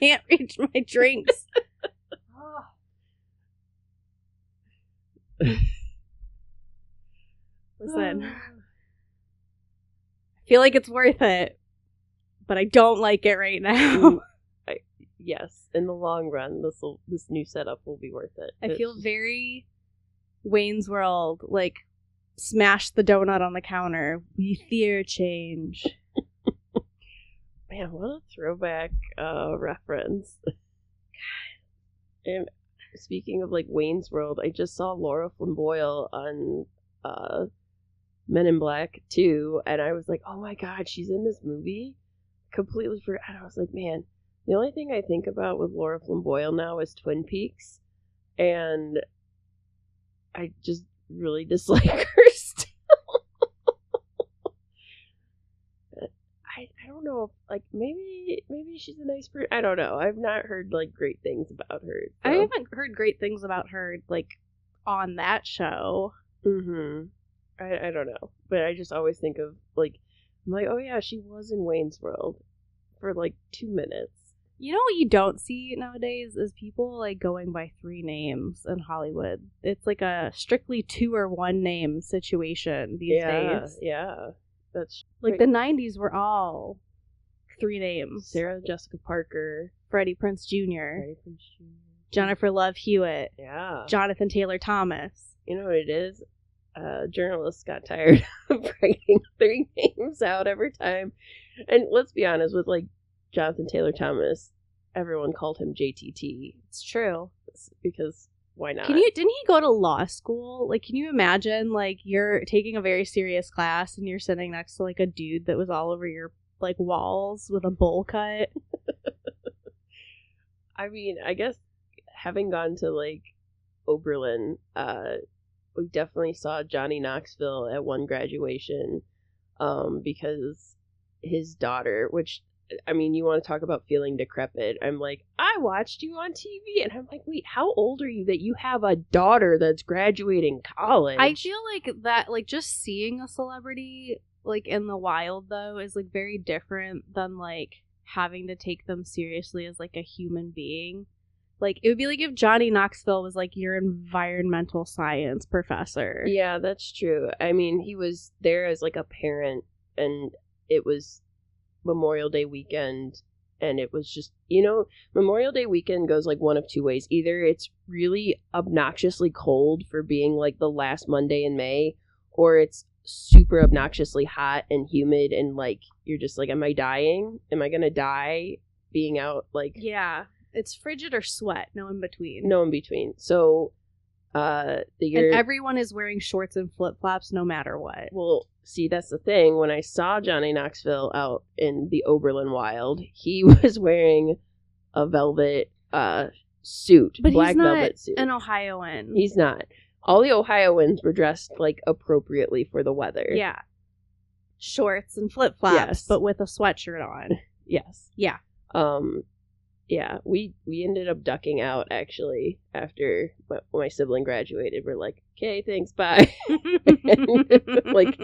can't reach my drinks. Listen, I feel like it's worth it, but I don't like it right now. Mm, I, yes, in the long run, this will this new setup will be worth it. I It's feel very Wayne's World, like smash the donut on the counter. We fear change. Man, what a throwback uh, reference. and speaking of like Wayne's World, I just saw Lara Flynn Boyle on uh, Men in Black 2, and I was like, oh my god, she's in this movie. Completely forgot. I was like, man, the only thing I think about with Lara Flynn Boyle now is Twin Peaks, and I just really dislike her still. I, I don't know if like maybe maybe she's a nice person. I don't know. I've not heard like great things about her. I haven't heard great things about her, like on that show. Mm-hmm. I I don't know, but I just always think of like I'm like, oh yeah, she was in Wayne's World for like two minutes. You know what you don't see nowadays is people like going by three names in Hollywood. It's like a strictly two or one name situation these yeah, days. yeah. That's Like the '90s were all three names: Sarah Jessica Parker, Freddie Prinze Jr., Freddie Prinze Jr. Jennifer Love Hewitt, Yeah. Jonathan Taylor Thomas. You know what it is? Uh, journalists got tired of writing three names out every time. And let's be honest, with like Jonathan Taylor Thomas, everyone called him JTT It's true. because why not? Can you didn't he go to law school? Like can you imagine like you're taking a very serious class and you're sitting next to like a dude that was all over your like walls with a bowl cut? I mean, I guess having gone to like Oberlin, uh, we definitely saw Johnny Knoxville at one graduation, um, because his daughter, which I mean, you want to talk about feeling decrepit. I'm like, I watched you on TV, and I'm like, wait, how old are you that you have a daughter that's graduating college? I feel like that like just seeing a celebrity like in the wild though is like very different than like having to take them seriously as like a human being. Like it would be like if Johnny Knoxville was like your environmental science professor. Yeah, that's true. I mean, he was there as like a parent, and it was Memorial Day weekend, and it was just, you know, Memorial Day weekend goes like one of two ways. Either it's really obnoxiously cold for being like the last Monday in May, or it's super obnoxiously hot and humid, and like you're just like, am I dying? Am I gonna die being out like Yeah. It's frigid or sweat, no in between. no in between? So, uh, the year And everyone is wearing shorts and flip flops no matter what. Well, see, that's the thing. When I saw Johnny Knoxville out in the Oberlin Wild, he was wearing a velvet uh, suit, But black he's not velvet suit. an Ohioan. He's not. All the Ohioans were dressed like appropriately for the weather. yeah. Shorts and flip flops, Yes. but with a sweatshirt on. Yes. Yeah. Um. Yeah, we we ended up ducking out actually after my, my sibling graduated. We're like, okay, thanks, bye. like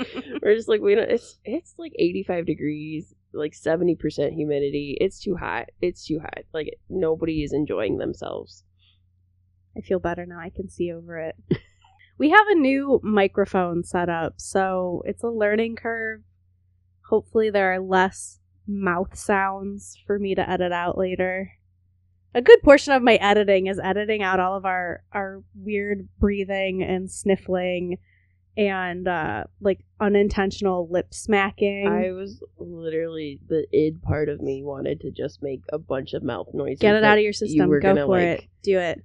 we're just like we don't it's it's like 85 degrees like 70% humidity it's too hot it's too hot like nobody is enjoying themselves I feel better now. I can see over it. we have a new microphone set up, so it's a learning curve. Hopefully, there are less mouth sounds for me to edit out later. A good portion of my editing is editing out all of our our weird breathing and sniffling and uh like unintentional lip smacking. i was literally the id part of me wanted to just make a bunch of mouth noises Get it out of your you system. Go for like- it. Do it.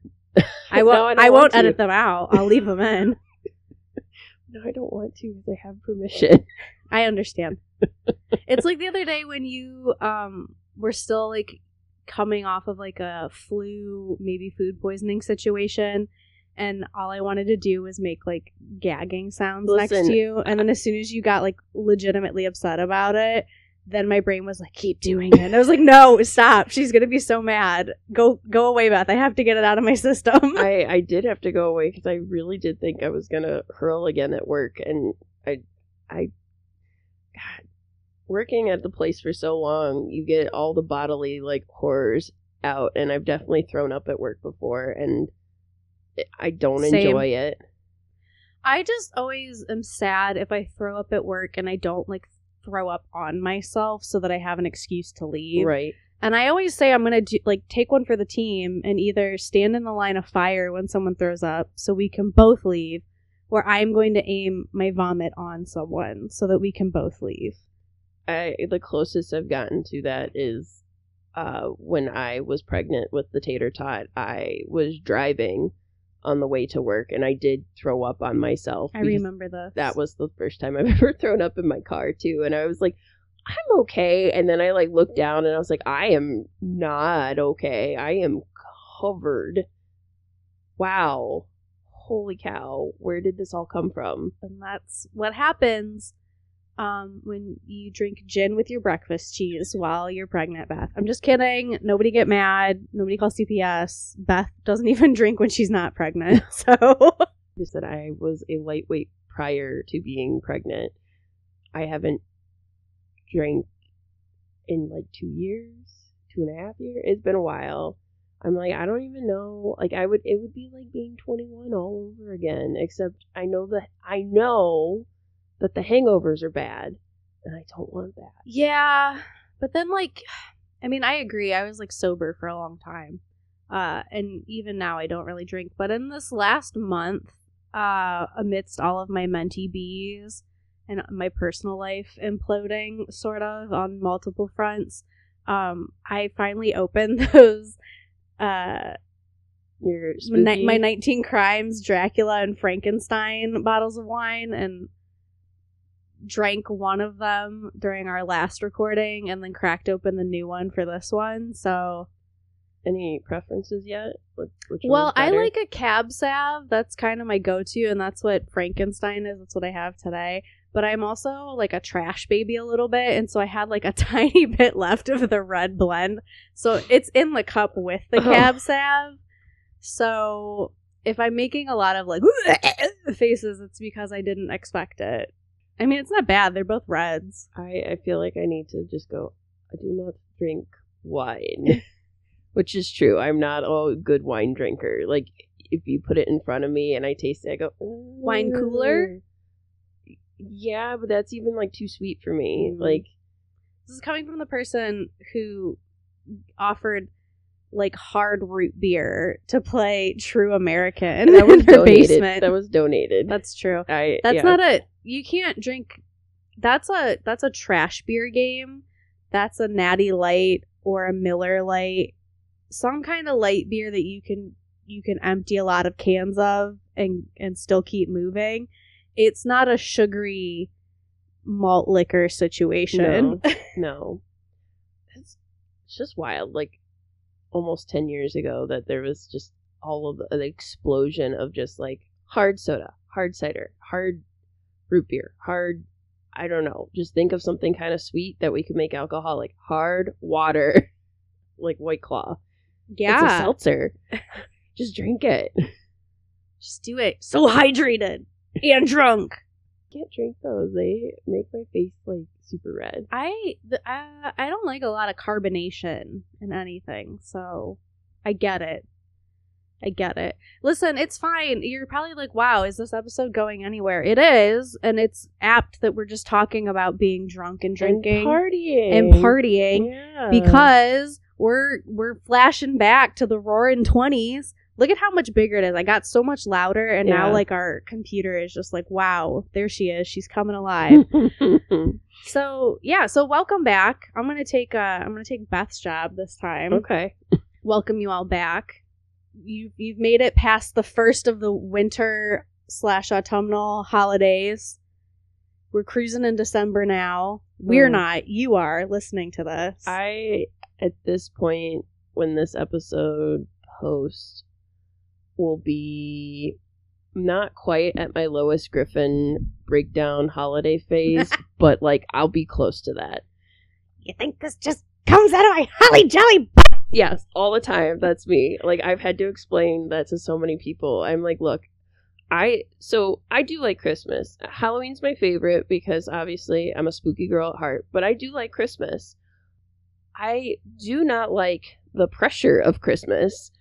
I won't. don't I, won't edit them out. I'll leave them in. no i don't want to They have permission I understand. it's like the other day when you um were still like coming off of like a flu, maybe food poisoning situation, and all I wanted to do was make like gagging sounds next to you, and then as soon as you got like legitimately upset about it. Then my brain was like, "Keep doing it." And I was like, "No, stop! She's gonna be so mad. Go, go away, Beth. I have to get it out of my system." I, I did have to go away because I really did think I was gonna hurl again at work, and I, I, God, working at the place for so long, you get all the bodily like horrors out, and I've definitely thrown up at work before, and I don't Same. enjoy it. I just always am sad if I throw up at work and I don't like throw up on myself so that I have an excuse to leave. Right. And I always say I'm gonna do, like take one for the team and either stand in the line of fire when someone throws up so we can both leave, or I'm going to aim my vomit on someone so that we can both leave. I the closest I've gotten to that is uh, when I was pregnant with the tater tot. I was driving on the way to work, and I did throw up on myself. I remember this. that was the first time I've ever thrown up in my car too, and I was like, I'm okay. And then I like looked down, and I was like, I am not okay. I am covered. Wow. Holy cow. Where did this all come from? and that's what happens um, when you drink gin with your breakfast cheese while you're pregnant, Beth. I'm just kidding. Nobody get mad. Nobody call CPS. Beth doesn't even drink when she's not pregnant. So Just that I was a lightweight prior to being pregnant. I haven't drank in like two years, two and a half years. It's been a while. I'm like, I don't even know. Like, I would, it would be like being 21 all over again. Except I know that I know that the hangovers are bad, and I don't want that. yeah, but then like, I mean, I agree. I was like sober for a long time, uh, and even now I don't really drink. But in this last month, uh, amidst all of my mentee bees and my personal life imploding sort of on multiple fronts, um, I finally opened those uh my 19 crimes dracula and frankenstein bottles of wine and drank one of them during our last recording and then cracked open the new one for this one so. Any preferences yet? What, which well i like a cab sauv that's kind of my go-to and that's what frankenstein is. That's what i have today. But i'm also like a trash baby a little bit and so i had like a tiny bit left of the red blend. So it's in the cup with the cab sauv so if i'm making a lot of like faces it's because i didn't expect it i mean it's not bad they're both reds I, I feel like I need to just go, I do not drink wine. Which is true. I'm not a good wine drinker. Like, if you put it in front of me and I taste it, I go, Wine cooler? "Mm." Yeah, but that's even like too sweet for me. Mm. Like, this is coming from the person who offered like hard root beer to play true american that was in her donated. basement That was donated. that's true I, That's yeah. not a you can't drink that's a that's a trash beer game. That's a natty light or a Miller light. Some kind of light beer that you can you can empty a lot of cans of and and still keep moving. It's not a sugary malt liquor situation. No. no. It's, it's just wild. Like almost 10 years ago that there was just all of the, the explosion of just like hard soda, hard cider, hard root beer, hard I don't know. Just think of something kind of sweet that we could make alcoholic. Hard water like white claw. Yeah. It's a seltzer. just drink it. Just do it. So hydrated and drunk. Can't drink those. They make my face like super red. I the, uh, I don't like a lot of carbonation in anything, so I get it. I get it. Listen, it's fine. You're probably like, "Wow, is this episode going anywhere?" It is, and it's apt that we're just talking about being drunk and drinking and partying and partying Yeah. because we're we're flashing back to the roaring 20s. Look at how much bigger it is. I got so much louder and now like our computer is just like, "Wow, there she is. She's coming alive." So yeah, so welcome back. I'm gonna take uh I'm gonna take Beth's job this time. okay. Welcome you all back. You you've made it past the first of the winter slash autumnal holidays. We're cruising in December now. We're Hmm. not. You are listening to this. I at this point when this episode posts will be not quite at my Lois Griffin breakdown holiday phase, but like I'll be close to that. you think this just comes out of my holly jolly? Yes, all the time. That's me. Like I've had to explain that to so many people. I'm like, look, I so I do like Christmas. Halloween's my favorite because obviously I'm a spooky girl at heart, but I do like Christmas. I do not like the pressure of Christmas.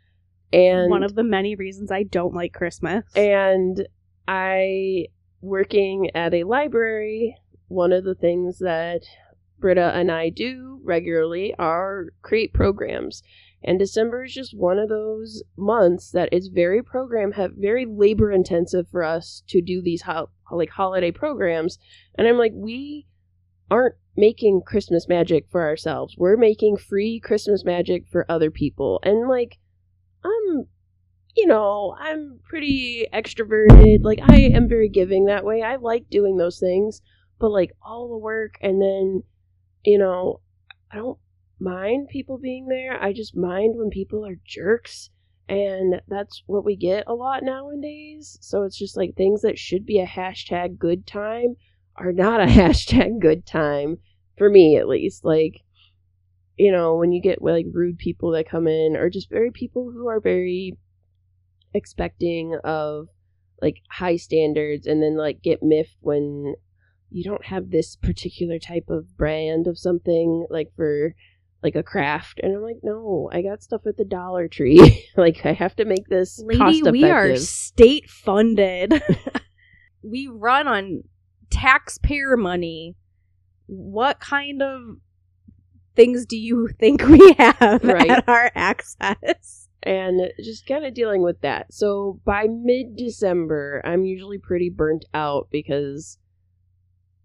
And One of the many reasons I don't like Christmas. and I working at a library, one of the things that Britta and I do regularly are create programs. And December is just one of those months that is very program have very labor intensive for us to do these ho- like holiday programs. And I'm like, we aren't making Christmas magic for ourselves. We're making free Christmas magic for other people. And like, I'm you know, I'm pretty extroverted. Like I am very giving that way. I like doing those things, but like all the work and then, you know, I don't mind people being there. I just mind when people are jerks. And that's what we get a lot nowadays. So it's just like things that should be a hashtag good time are not a hashtag good time for me at least. Like, you know, when you get like rude people that come in or just very people who are very expecting of like high standards and then like get miffed when you don't have this particular type of brand of something like for like a craft and i'm like no i got stuff at the dollar tree like i have to make this Lady, we are state funded. we run on taxpayer money. What kind of things do you think we have Right. at our access? and just kind of dealing with that. So by mid December, I'm usually pretty burnt out because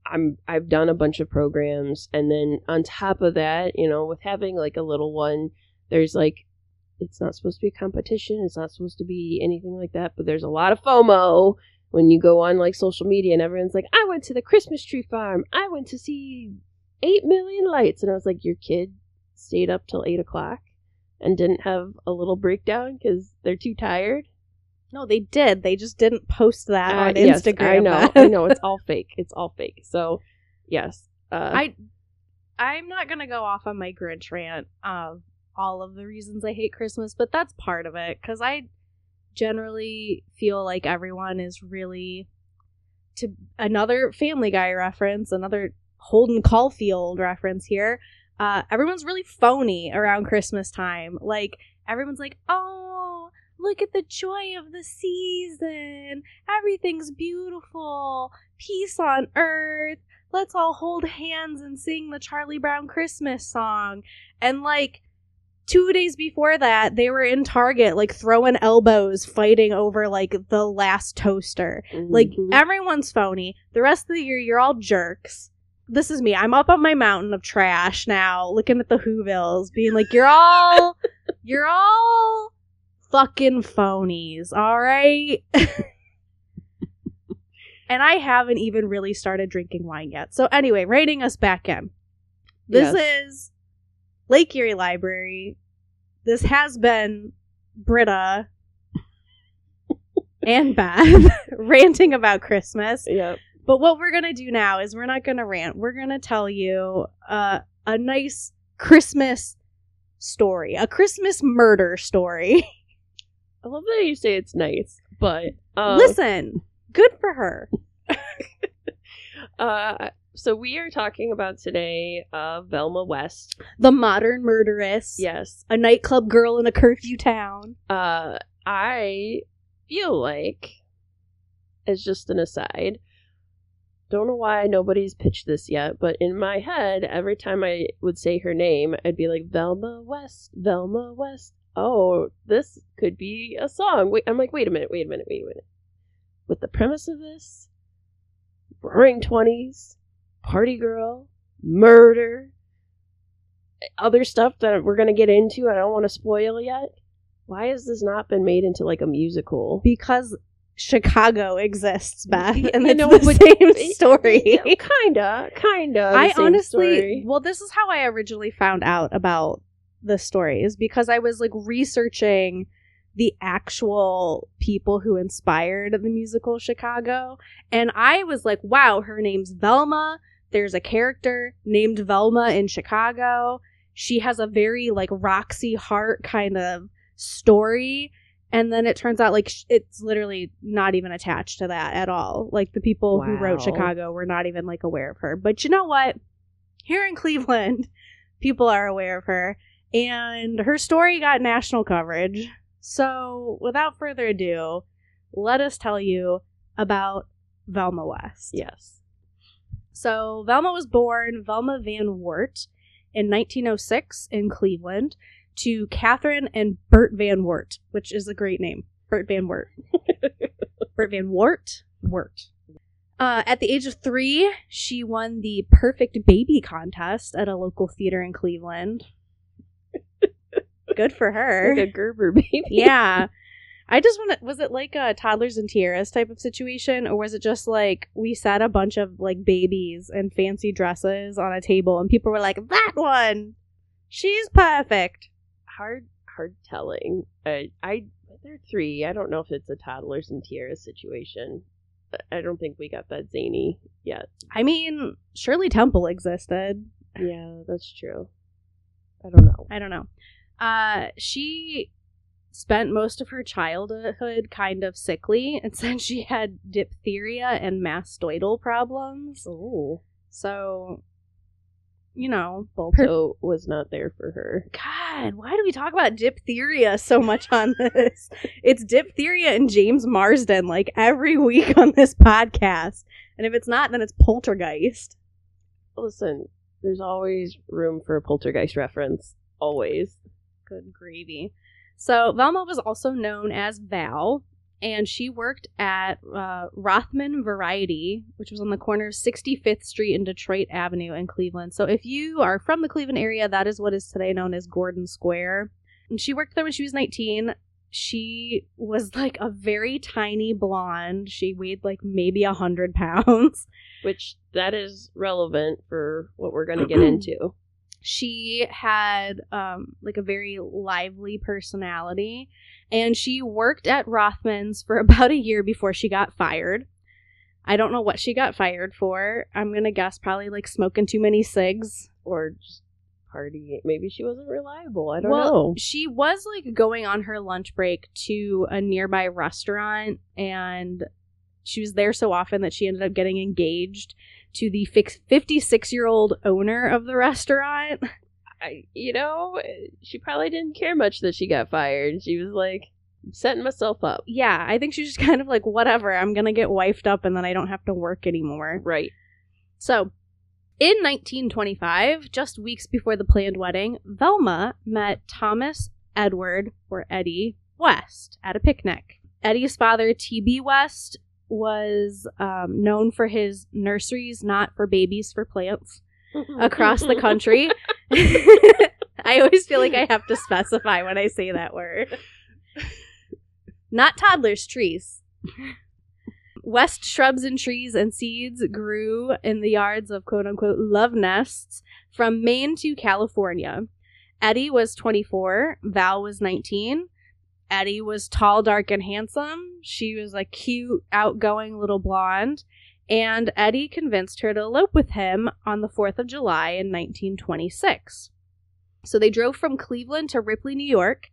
I'm I've done a bunch of programs. And then on top of that, you know, with having like a little one, there's like it's not supposed to be a competition, it's not supposed to be anything like that, but there's a lot of FOMO when you go on like social media and everyone's like, I went to the Christmas tree farm, I went to see eight million lights. And I was like, Your kid stayed up till eight o'clock and didn't have a little breakdown because they're too tired. No, they did. They just didn't post that Uh, on yes, Instagram. I know, I know, it's all fake. It's all fake. So, yes, uh, I I'm not gonna go off on my Grinch rant of all of the reasons I hate Christmas, but that's part of it because I generally feel like everyone is really to another Family Guy reference, another Holden Caulfield reference here. Uh, everyone's really phony around Christmas time. Like everyone's like, "Oh, look at the joy of the season. Everything's beautiful. Peace on earth. Let's all hold hands and sing the Charlie Brown Christmas song." And like two days before that, they were in Target, like throwing elbows, fighting over like the last toaster. Like mhm. everyone's phony. The rest of the year, you're all jerks. This is me. I'm up on my mountain of trash now, looking at the Whovilles, being like, "You're all, you're all fucking phonies, all right." and I haven't even really started drinking wine yet. So anyway, writing us back in. This Yes. is Lake Erie Library. This has been Britta and Beth ranting about Christmas. yeah, But what we're gonna do now is we're not gonna rant. We're gonna tell you uh, a nice Christmas story, a Christmas murder story. I love that you say it's nice, but um, Listen, good for her. Uh, so we are talking about today, uh, Velma West. The modern murderess. Yes, A nightclub girl in a curfew town. uh, I feel like, as just an aside, don't know why nobody's pitched this yet, but in my head, every time I would say her name, I'd be like, Velma West, Velma West. Oh, this could be a song. Wait, I'm like, wait a minute, wait a minute, wait a minute. With the premise of this, roaring 20s, party girl, murder, eh, other stuff that we're going to get into, I don't want to spoil yet. Why has this not been made into like a musical? Because Chicago exists, Beth, and you it's the same story. Kinda, kinda. I honestly, story. well, this is how I originally found out about the story is because I was like researching the actual people who inspired the musical Chicago, and I was like, wow, her name's Velma. There's a character named Velma in Chicago. She has a very like Roxy Hart kind of story. And then it turns out like sh- it's literally not even attached to that at all. Like the people who wrote Chicago were not even like aware of her. But you know what? Here in Cleveland, people are aware of her and her story got national coverage. So, without further ado, let us tell you about Velma West. Yes. So Velma was born Velma Van Wert in 1906 in Cleveland to Catherine and Bert Van Wert, which is a great name. Bert Van Wert. Bert Van Wert. Wert. Uh, at the age of three, she won the Perfect Baby contest at a local theater in Cleveland. Good for her. Like a Gerber baby. yeah. I just want to. Was it like a toddlers and tiaras type of situation, or was it just like we sat a bunch of like babies in fancy dresses on a table, and people were like, "That one, she's perfect." Hard, hard telling. I, I, they're three. I don't know if it's a toddlers and tiaras situation. I- I don't think we got that zany yet. I mean, Shirley Temple existed. Yeah, that's true. I don't know. I don't know. Uh, she spent most of her childhood kind of sickly, and said she had diphtheria and mastoidal problems. Oh, So, you know, Balto was not there for her. God, why do we talk about diphtheria so much on this? it's diphtheria and James Marsden like every week on this podcast. And if it's not, then it's poltergeist. Listen, there's always room for a poltergeist reference. Always. Good gravy. So Velma was also known as Val, and she worked at uh, Rothman Variety, which was on the corner of 65th Street and Detroit Avenue in Cleveland. So if you are from the Cleveland area, that is what is today known as Gordon Square. And she worked there when she was 19. She was like a very tiny blonde. She weighed like maybe a hundred pounds. Which that is relevant for what we're going to get into. She had um, like a very lively personality and she worked at rothman's for about a year before she got fired i don't know what she got fired for i'm gonna guess probably like smoking too many cigs Or just party. Maybe she wasn't reliable. I don't well know. she was like going on her lunch break to a nearby restaurant and she was there so often that she ended up getting engaged to the 56 year old owner of the restaurant I, you know, she probably didn't care much that she got fired. She was like, setting myself up. yeah, I think she's just kind of like, whatever, I'm gonna get wifed up and then I don't have to work anymore. Right. So, in 1925, just weeks before the planned wedding, Velma met Thomas Edward, or Eddie, West at a picnic. Eddie's father, T.B. West, was um, known for his nurseries, not for babies, for plants, across the country. I always feel like I have to specify when I say that word. Not toddlers, trees. West shrubs and trees and seeds grew in the yards of quote unquote love nests from Maine to California. Eddie was 24, Val was 19. Eddie was tall, dark, and handsome. She was a cute, outgoing little blonde. And Eddie convinced her to elope with him on the 4th of July in 1926. So they drove from Cleveland to Ripley, New York,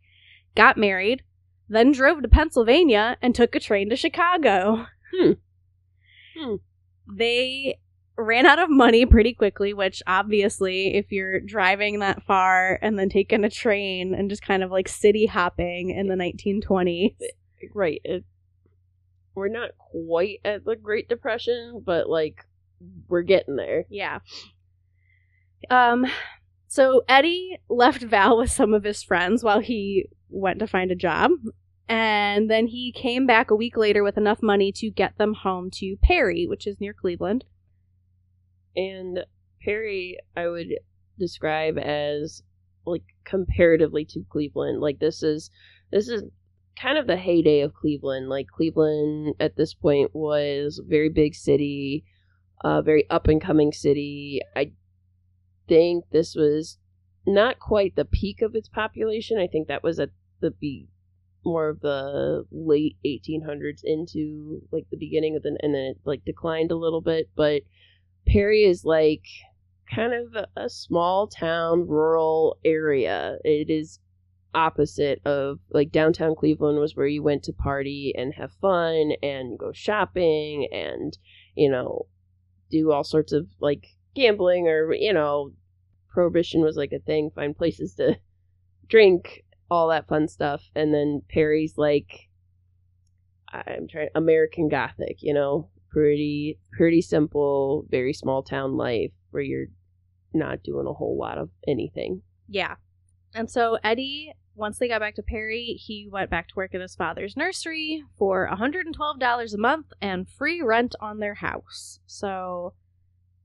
got married, then drove to Pennsylvania and took a train to Chicago. Hmm. Hmm. They ran out of money pretty quickly, which obviously, if you're driving that far and then taking a train and just kind of like city hopping in the 1920s, Right. It, we're not quite at the Great Depression, but like we're getting there. yeah. Um, so Eddie left Val with some of his friends while he went to find a job. And then he came back a week later with enough money to get them home to Perry, which is near Cleveland. And Perry, I would describe as like comparatively to Cleveland. Like this is this is kind of the heyday of Cleveland. Like Cleveland at this point was a very big city, a very up and coming city. I think this was not quite the peak of its population. I think that was at the be more of the late 1800s into like the beginning of the and then it like declined a little bit, but Perry is like kind of a, small town rural area. It is opposite of like downtown Cleveland was where you went to party and have fun and go shopping and you know do all sorts of like gambling or you know prohibition was like a thing find places to drink all that fun stuff and then Perry's like I'm trying American Gothic you know pretty pretty simple very small town life where you're not doing a whole lot of anything Yeah. And so Eddie, once they got back to Perry, he went back to work at his father's nursery for $112 a month and free rent on their house. So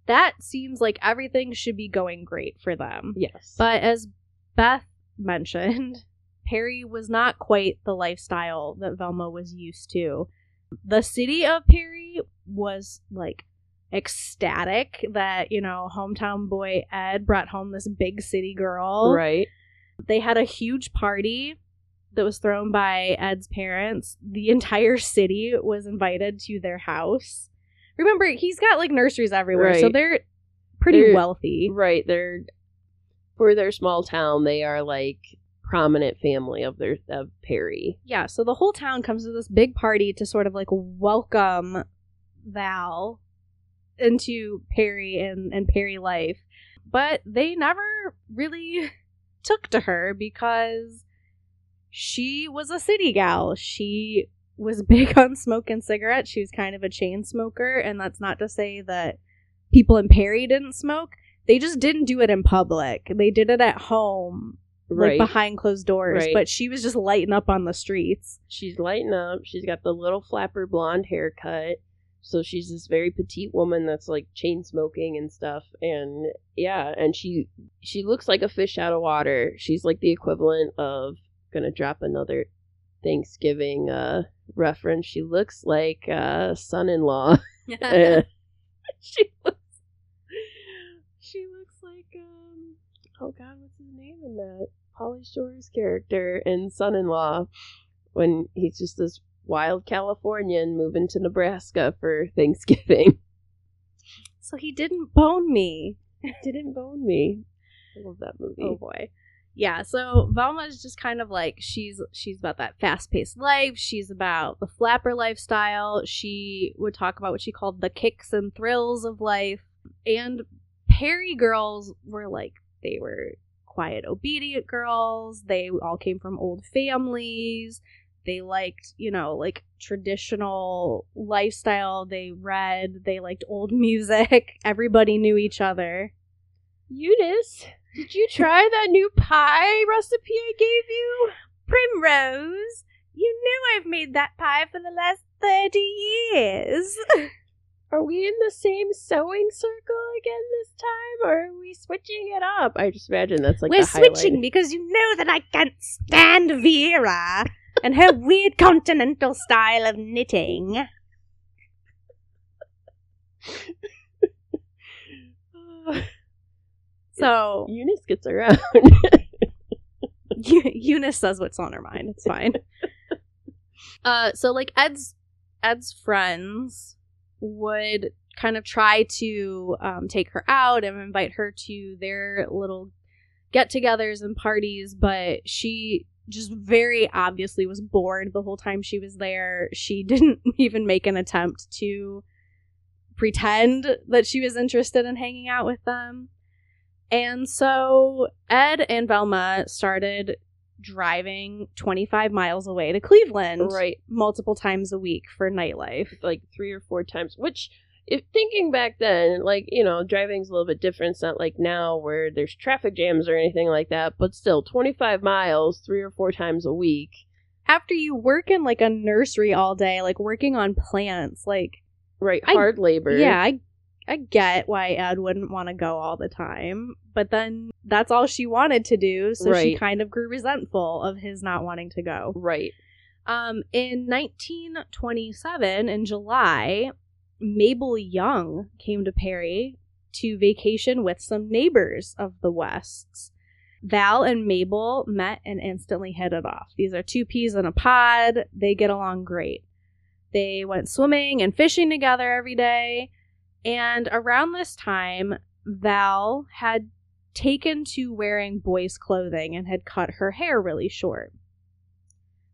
that seems like everything should be going great for them. yes But as Beth mentioned, Perry was not quite the lifestyle that Velma was used to. The city of Perry was like ecstatic that, you know, hometown boy Ed brought home this big city girl. right They had a huge party that was thrown by Ed's parents. The entire city was invited to their house. Remember, he's got like nurseries everywhere, so they're pretty They're- wealthy. Right. They're for their small town. They are like prominent family of their of Perry. Yeah, so the whole town comes to this big party to sort of like welcome Val into Perry and, and Perry life. But they never really took to her because she was a city gal. She was big on smoking cigarettes. She was kind of a chain smoker, and that's not to say that people in Perry didn't smoke. They just didn't do it in public. They did it at home, Right. like behind closed doors. Right. But she was just lighting up on the streets. She's lighting up. She's got the little flapper blonde haircut. So she's this very petite woman that's like chain smoking and stuff. And yeah, and she she looks like a fish out of water. She's like the equivalent of gonna drop another Thanksgiving uh reference. She looks like uh son in law. She looks she looks like um oh god what's his name in that Pauly Shore's character in Son-in-Law when he's just this wild Californian moving to Nebraska for Thanksgiving. so he didn't bone me. Didn't bone me. I love that movie. Oh boy. Yeah, so Velma is just kind of like she's she's about that fast-paced life. She's about the flapper lifestyle. She would talk about what she called the kicks and thrills of life. And Perry girls were like they were quiet, obedient girls. They all came from old families. They liked, you know, like traditional lifestyle. They read, they liked old music. Everybody knew each other. Eunice, did you try that new pie recipe I gave you? Primrose, you know I've made that pie for the last 30 years. Are we in the same sewing circle again this time, or are we switching it up? I just imagine that's like We're switching because you know that I can't stand Vera and her weird continental style of knitting. So Eunice gets around. Eu- Eunice says what's on her mind. It's fine. uh, so like Ed's Ed's friends would kind of try to um, take her out and invite her to their little get-togethers and parties, but she just very obviously was bored the whole time she was there. She didn't even make an attempt to pretend that she was interested in hanging out with them. And so Ed and Velma started driving 25 miles away to Cleveland right. multiple times a week for nightlife. like three or four times which if thinking back then like you know driving's a little bit different. It's not like now where there's traffic jams or anything like that but still 25 miles three or four times a week. After you work in like a nursery all day, like working on plants, like right I- hard labor. Yeah, I I get why Ed wouldn't want to go all the time, but then that's all she wanted to do, so she kind of grew resentful of his not wanting to go. right. Um, in 1927, in July, Mabel Young came to Perry to vacation with some neighbors of the Wests. Val and Mabel met and instantly hit it off. These are two peas in a pod. They get along great. They went swimming and fishing together every day. And around this time, Val had taken to wearing boys' clothing and had cut her hair really short.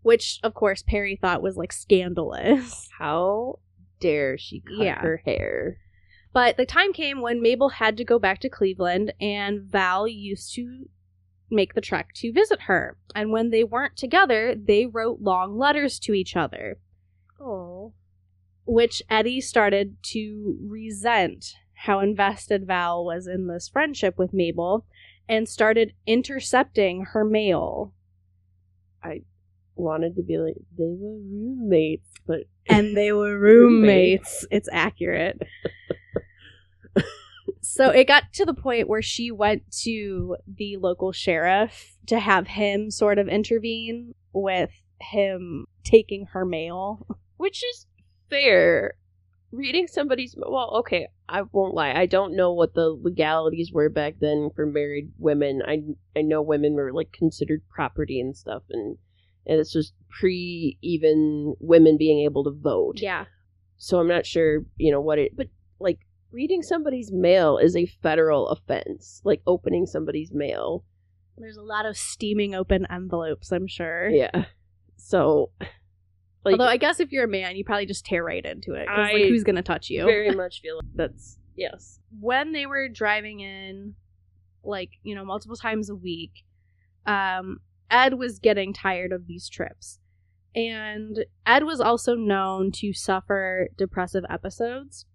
Which, of course, Perry thought was like scandalous. How dare she cut Yeah. her hair? But the time came when Mabel had to go back to Cleveland, and Val used to make the trek to visit her. And when they weren't together, they wrote long letters to each other, Oh. which Eddie started to resent how invested Val was in this friendship with Mabel and started intercepting her mail. I wanted to be like, they were roommates, but and they were roommates. It's accurate. so it got to the point where she went to the local sheriff to have him sort of intervene with him taking her mail. which is fair. Reading somebody's well, okay, I won't lie. I don't know what the legalities were back then for married women. I I know women were like considered property and stuff, and and this was pre even women being able to vote. Yeah. So I'm not sure, you know what it, but like reading somebody's mail is a federal offense. Like opening somebody's mail. There's a lot of steaming open envelopes, I'm sure. Yeah. So, like, Although I guess if you're a man, you probably just tear right into it. I like, who's going to touch you? very much feel like that's yes. when they were driving in like you know multiple times a week um ed was getting tired of these trips and ed was also known to suffer depressive episodes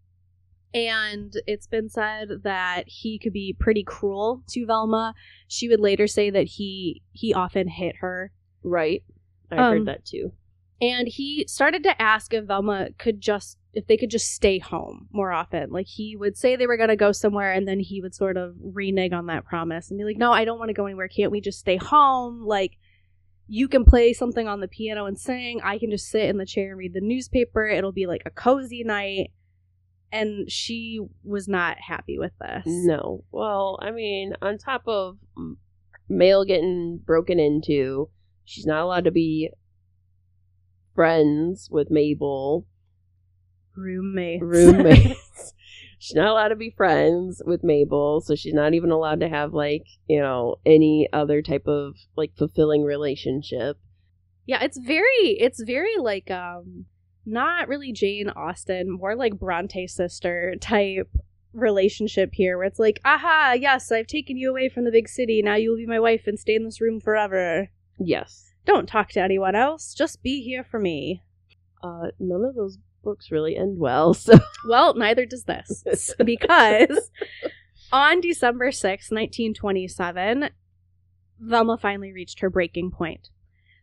and it's been said that he could be pretty cruel to velma she would later say that he he often hit her Right. I Um, heard that too. and he started to ask if Velma could just if they could just stay home more often. Like he would say they were going to go somewhere and then he would sort of renege on that promise and be like, "No, I don't want to go anywhere. Can't we just stay home? Like you can play something on the piano and sing. I can just sit in the chair and read the newspaper. It'll be like a cozy night." And she was not happy with this. No. Well, I mean, on top of mail getting broken into, she's not allowed to be friends with Mabel, Roommates. roommates. she's not allowed to be friends with Mabel, so she's not even allowed to have like, you know, any other type of like fulfilling relationship. Yeah, it's very it's very like um not really Jane Austen, more like Bronte sister type relationship here where it's like, aha, yes, I've taken you away from the big city. Now you'll be my wife and stay in this room forever. Yes. Don't talk to anyone else. Just be here for me. Uh none of those books really end well, so Well, neither does this. because on December sixth, 1927, Velma finally reached her breaking point.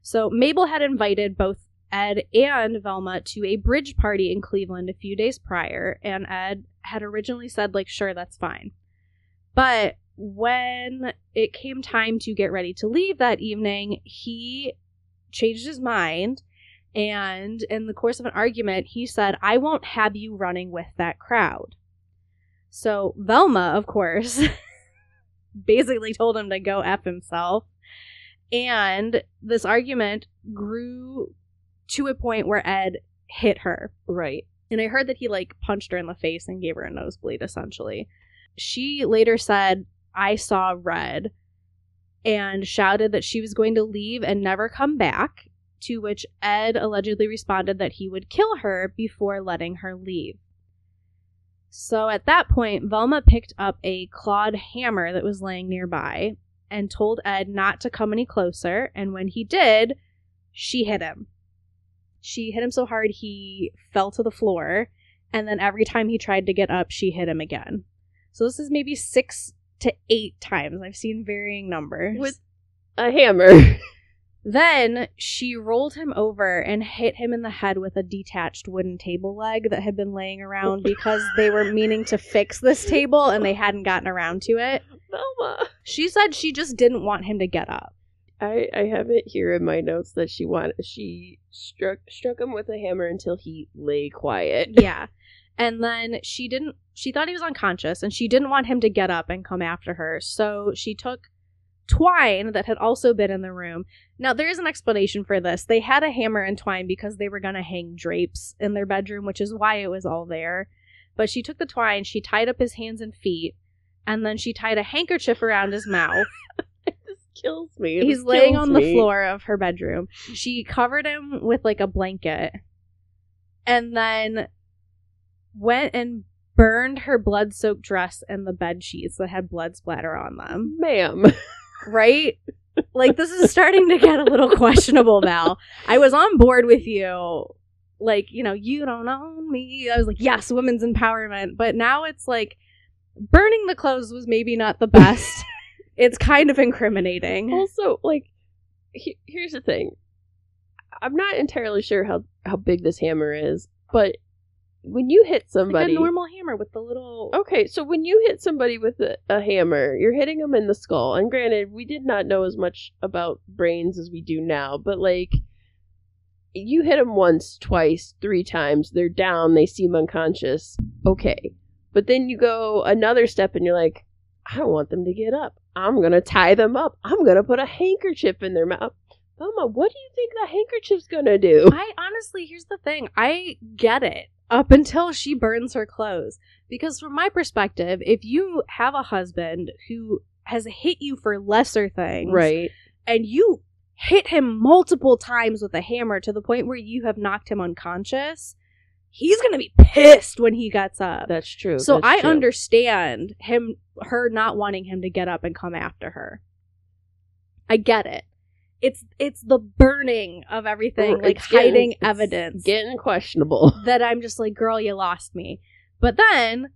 So Mabel had invited both Ed and Velma to a bridge party in Cleveland a few days prior, and Ed had originally said, like, sure, that's fine. But when it came time to get ready to leave that evening, he changed his mind. And in the course of an argument, he said, I won't have you running with that crowd. So Velma, of course, basically told him to go F himself. And this argument grew to a point where Ed hit her. right. And I heard that he like punched her in the face and gave her a nosebleed essentially. She later said, I saw red and shouted that she was going to leave and never come back. To which Ed allegedly responded that he would kill her before letting her leave. So at that point, Velma picked up a clawed hammer that was laying nearby and told Ed not to come any closer. And when he did, she hit him. She hit him so hard he fell to the floor. And then every time he tried to get up, she hit him again. So this is maybe six to eight times. I've seen varying numbers. With a hammer. Then she rolled him over and hit him in the head with a detached wooden table leg that had been laying around because they were meaning to fix this table and they hadn't gotten around to it. Velma. She said she just didn't want him to get up. I, I have it here in my notes that she wanted she struck struck him with a hammer until he lay quiet. Yeah. And then she didn't she thought he was unconscious and she didn't want him to get up and come after her. So she took twine that had also been in the room. Now there is an explanation for this. They had a hammer and twine because they were going to hang drapes in their bedroom, which is why it was all there. But she took the twine, she tied up his hands and feet, and then she tied a handkerchief around his mouth. this kills me. He's This laying kills on the floor of her bedroom. She covered him with like a blanket and then went and burned her blood soaked dress and the bed sheets that had blood splatter on them. Ma'am. Right? like this is starting to get a little questionable, now. I was on board with you. Like, you know, you don't own me. I was like, yes, women's empowerment. But now it's like burning the clothes was maybe not the best. it's kind of incriminating. Also, like, he- here's the thing. I'm not entirely sure how how big this hammer is, but when you hit Like somebody, a normal hammer with the little. okay, so when you hit somebody with a, a hammer, you're hitting them in the skull. And granted, we did not know as much about brains as we do now, but like, you hit them once, twice, three times, they're down, they seem unconscious. Okay, but then you go another step, and you're like, I don't want them to get up. I'm gonna tie them up. I'm gonna put a handkerchief in their mouth. Velma, what do you think the handkerchief's gonna do? I honestly, here's the thing. I get it up until she burns her clothes. Because from my perspective, if you have a husband who has hit you for lesser things, Right. and you hit him multiple times with a hammer to the point where you have knocked him unconscious, he's gonna be pissed when he gets up. That's true. so that's I true. understand him her not wanting him to get up and come after her. I get it. It's it's the burning of everything, like It's getting- hiding it's evidence Getting questionable. that I'm just like, girl, you lost me. But then,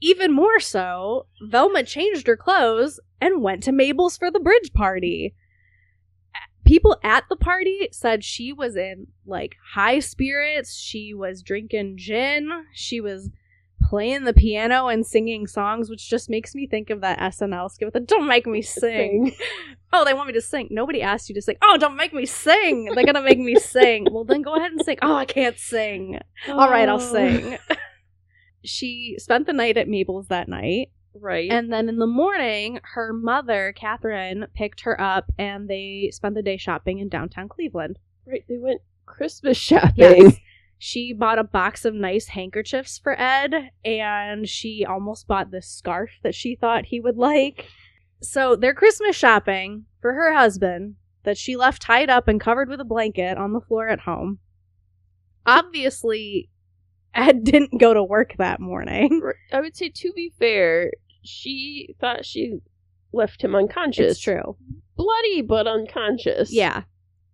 even more so, Velma changed her clothes and went to Mabel's for the bridge party. People at the party said she was in like high spirits. She was drinking gin. She was playing the piano and singing songs, which just makes me think of that SNL skit with the "Don't make me sing." Oh, they want me to sing. Nobody asked you to sing. Oh, don't make me sing. They're gonna make me sing. Well, then go ahead and sing. Oh, I can't sing. All right, I'll Oh. sing. she spent the night at Mabel's that night. Right. And then in the morning, her mother, Catherine, picked her up and they spent the day shopping in downtown Cleveland. right. They went Christmas shopping. Yes. She bought a box of nice handkerchiefs for Ed and she almost bought this scarf that she thought he would like. So they're Christmas shopping for her husband that she left tied up and covered with a blanket on the floor at home. Obviously, Ed didn't go to work that morning. I would say, to be fair, she thought she left him unconscious. It's true. Bloody, but unconscious. Yeah.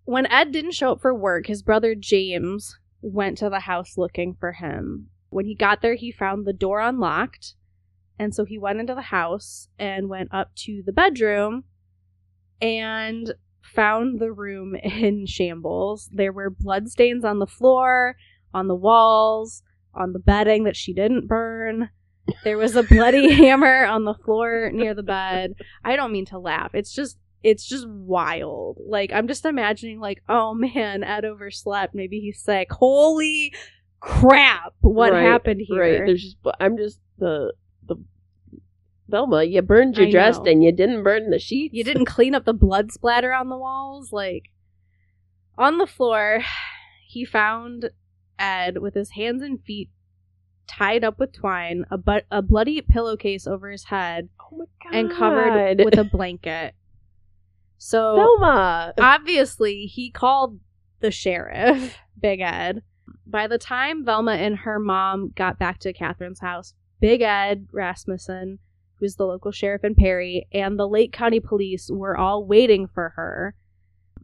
When Ed didn't show up for work, his brother James went to the house looking for him. When he got there, he found the door unlocked. And so he went into the house and went up to the bedroom and found the room in shambles. There were bloodstains on the floor, on the walls, on the bedding that she didn't burn. There was a bloody hammer on the floor near the bed. I don't mean to laugh. It's just it's just wild. Like I'm just imagining like, oh man, Ed overslept. Maybe he's sick. Holy crap. What Right, happened here? Right. There's just. I'm just the the. Velma, you burned your I dress know. and you didn't burn the sheets. You didn't clean up the blood splatter on the walls. Like on the floor, he found Ed with his hands and feet tied up with twine, a but a bloody pillowcase over his head, Oh my god. and covered with a blanket. So Velma. obviously he called the sheriff, Big Ed. By the time Velma and her mom got back to Catherine's house, Big Ed Rasmussen, who's the local sheriff in Perry, and the Lake County police were all waiting for her.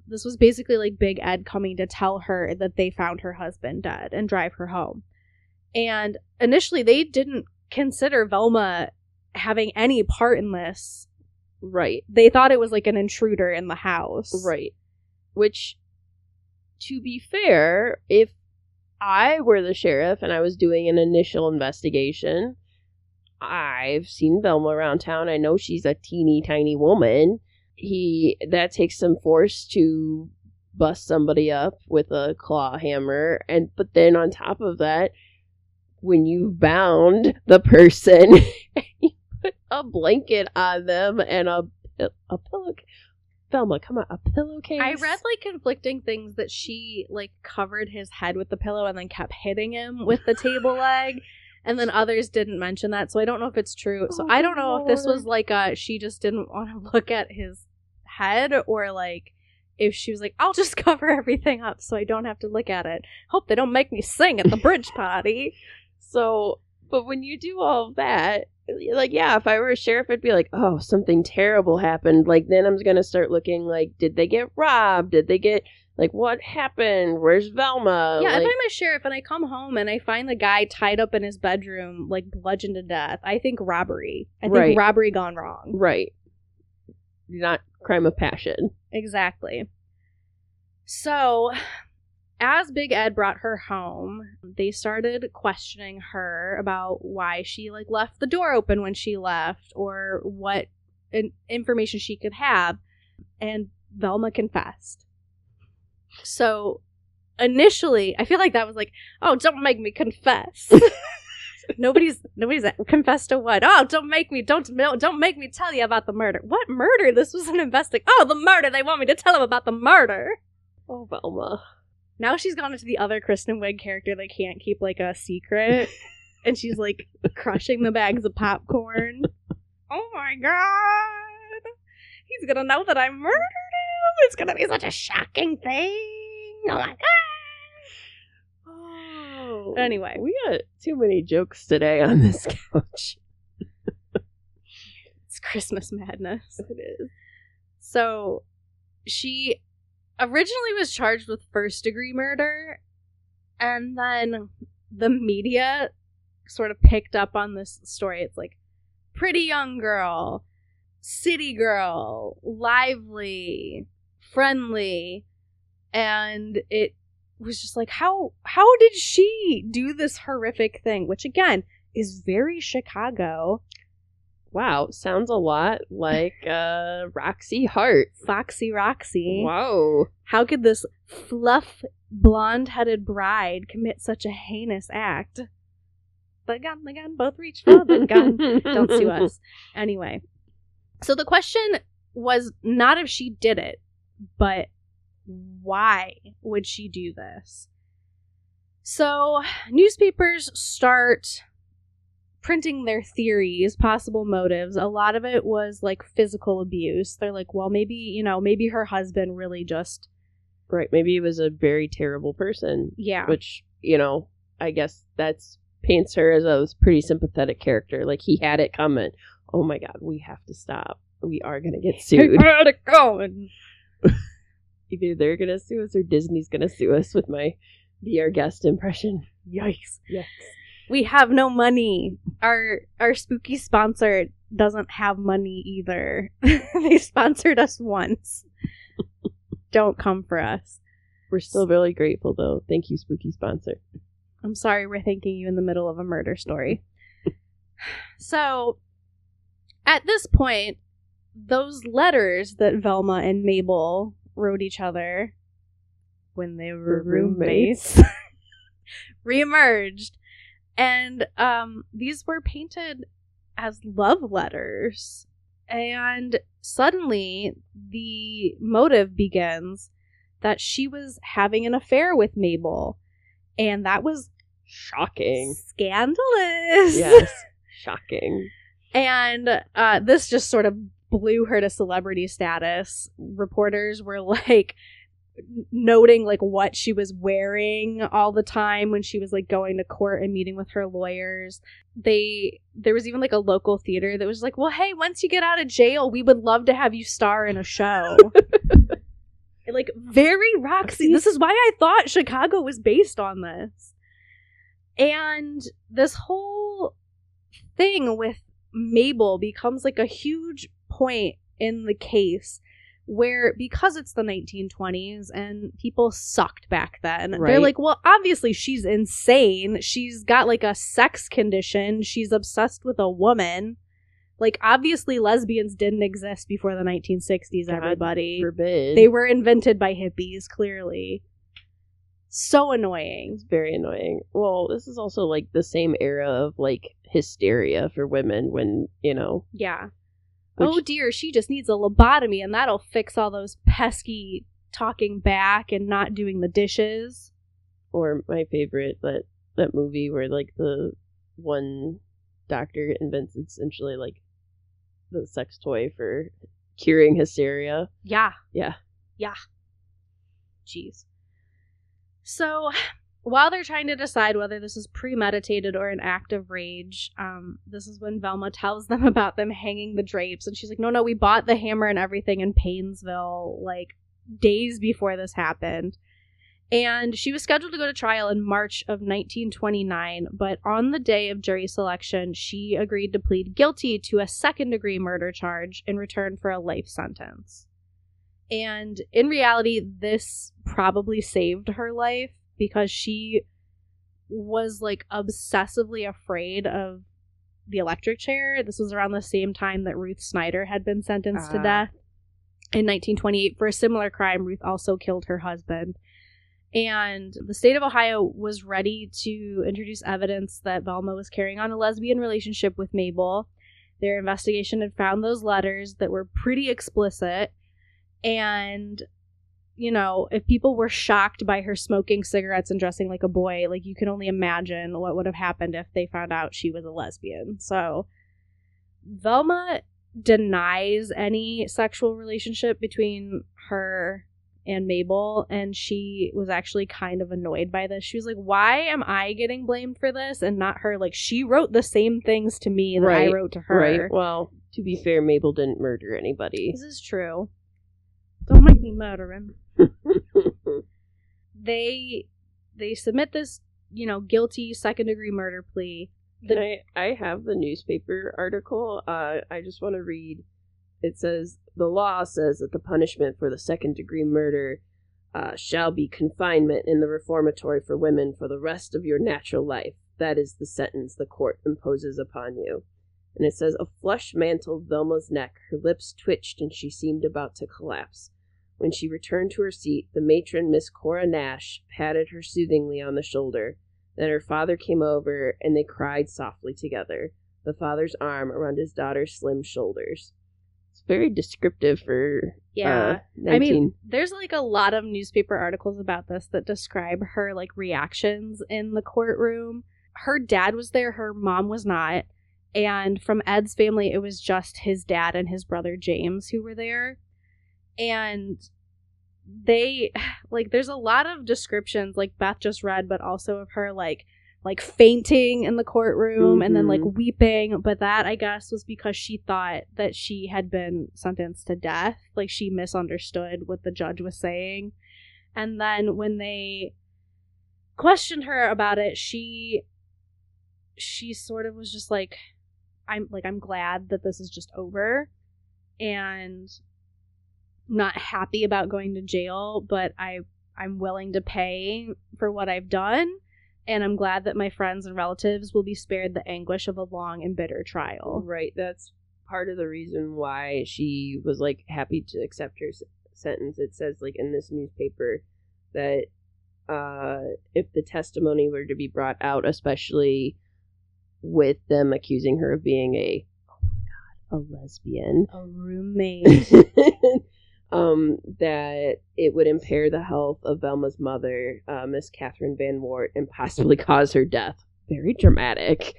This was basically like Big Ed coming to tell her that they found her husband dead and drive her home. And initially, they didn't consider Velma having any part in this. Right. They thought it was like an intruder in the house. Right. Which, to be fair, if I were the sheriff and I was doing an initial investigation, I've seen Velma around town. I know she's a teeny tiny woman. He that takes some force to bust somebody up with a claw hammer and but then on top of that when you've bound the person a blanket on them and a a pillow Velma, come on, a pillowcase. I read like conflicting things that she like covered his head with the pillow and then kept hitting him with the table leg. And then others didn't mention that, so I don't know if it's true. So Oh, I don't know if this oh, was like a she just didn't want to look at his head or like if she was like, I'll just cover everything up so I don't have to look at it. Hope they don't make me sing at the bridge party. So, but when you do all that, like, yeah, if I were a sheriff, I'd be like, oh, something terrible happened. Like, then I'm going to start looking like, did they get robbed? Did they get, like, what happened? Where's Velma? yeah, like, if I'm a sheriff and I come home and I find the guy tied up in his bedroom, like bludgeoned to death, I think robbery. I think Right. robbery gone wrong. right. Not crime of passion. Exactly. So, as Big Ed brought her home, they started questioning her about why she like left the door open when she left or what in- information she could have, and Velma confessed. So, initially, I feel like that was like, "Oh, don't make me confess." nobody's nobody's confessed to what? Oh, don't make me don't don't make me tell you about the murder. What murder? This was an investig. Oh, the murder. They want me to tell them about the murder. Oh, Velma. Now she's gone into the other Kristen Wiig character that can't keep like a secret, and she's like crushing the bags of popcorn. Oh my god, he's gonna know that I murdered him. It's gonna be such a shocking thing. Oh my god. Oh. Anyway. we got too many jokes today on this couch. It's Christmas madness. It is. So she originally was charged with first degree murder, and then the media sort of picked up on this story. It's like pretty young girl, city girl, lively, friendly, and it was just like how how did she do this horrific thing which again is very chicago Wow, sounds a lot like uh, Roxie Hart. foxy roxie Whoa. How could this fluff, blonde headed bride commit such a heinous act? The gun, the gun, both reach for the gun. Don't sue us. Anyway, so the question was not if she did it, but why would she do this? So, newspapers start printing their theories, possible motives. A lot of it was like physical abuse. They're like, well, maybe, you know, maybe her husband really just, Right, maybe he was a very terrible person, yeah. which, you know, I guess that's paints her as a pretty sympathetic character. Like he had it coming. Oh my god, we have to stop. We are gonna get sued. had it going. Either they're gonna sue us or Disney's gonna sue us with my be our guest impression. Yikes. Yes. We have no money. Our our spooky sponsor doesn't have money either. they sponsored us once. Don't come for us. We're still really grateful though. Thank you, spooky sponsor. I'm sorry we're thanking you in the middle of a murder story. so, at this point, those letters that Velma and Mabel wrote each other when they were roommates, roommates. reemerged. And um, these were painted as love letters. And suddenly, the motive begins that she was having an affair with Mabel. And that was Shocking. scandalous. Yes. Shocking. and uh, this just sort of blew her to celebrity status. Reporters were like noting like what she was wearing all the time when she was like going to court and meeting with her lawyers. They there was even like a local theater that was like, "Well, hey, once you get out of jail, we would love to have you star in a show." like very Roxie. This is why I thought Chicago was based on this. And this whole thing with Mabel becomes like a huge point in the case where because it's the 1920s and people sucked back then they're like well obviously she's insane. She's got like a sex condition. She's obsessed with a woman. Like obviously lesbians didn't exist before the 1960s God everybody. Forbid. they were invented by hippies clearly. So annoying. It's very annoying. Well, this is also like the same era of like hysteria for women when, you know, yeah Oh, Which- oh dear, she just needs a lobotomy and that'll fix all those pesky talking back and not doing the dishes. or my favorite that that movie where like the one doctor invents essentially like the sex toy for curing hysteria. Yeah. Yeah. Yeah. Jeez. So, while they're trying to decide whether this is premeditated or an act of rage, um, this is when Velma tells them about them hanging the drapes, and she's like, "No, no, we bought the hammer and everything in Painesville like days before this happened." And she was scheduled to go to trial in March of 1929, but on the day of jury selection, she agreed to plead guilty to a second degree murder charge in return for a life sentence. And in reality, this probably saved her life because she was like obsessively afraid of the electric chair. This was around the same time that Ruth Snyder had been sentenced to Ah. death in 1928 for a similar crime. Ruth also killed her husband. And the state of Ohio was ready to introduce evidence that Velma was carrying on a lesbian relationship with Mabel. Their investigation had found those letters that were pretty explicit. And, you know, if people were shocked by her smoking cigarettes and dressing like a boy, like you can only imagine what would have happened if they found out she was a lesbian. So, Velma denies any sexual relationship between her and Mabel, and she was actually kind of annoyed by this. She was like, Why am I getting blamed for this and not her? Like, she wrote the same things to me that I wrote to her. Right. Well, to be fair, Mabel didn't murder anybody. This is true. Don't make me murder him. They they submit this, you know, guilty second degree murder plea. Can I, I have the newspaper article. Uh, I just want to read. It says the law says that the punishment for the second degree murder uh, shall be confinement in the reformatory for women for the rest of your natural life. That is the sentence the court imposes upon you. And it says a flush mantled Velma's neck. Her lips twitched and she seemed about to collapse. When she returned to her seat, the matron, Miss Cora Nash, patted her soothingly on the shoulder. Then her father came over and they cried softly together, the father's arm around his daughter's slim shoulders. It's very descriptive for Yeah. uh, I mean, there's like a lot of newspaper articles about this that describe her like reactions in the courtroom. Her dad was there, her mom was not. And from Ed's family, it was just his dad and his brother James who were there. And they like there's a lot of descriptions like Beth just read, but also of her like like fainting in the courtroom and then like Mhm. weeping. But that I guess was because she thought that she had been sentenced to death. Like she misunderstood what the judge was saying. And then when they questioned her about it, she she sort of was just like I'm like I'm glad that this is just over and not happy about going to jail, but I I'm willing to pay for what I've done and I'm glad that my friends and relatives will be spared the anguish of a long and bitter trial. Right, that's part of the reason why she was like happy to accept her s- sentence. It says like in this newspaper that uh if the testimony were to be brought out, especially with them accusing her of being a oh my god, a lesbian. A roommate. um, that it would impair the health of Velma's mother, uh, Miss Catherine Van Woert, and possibly cause her death. Very dramatic.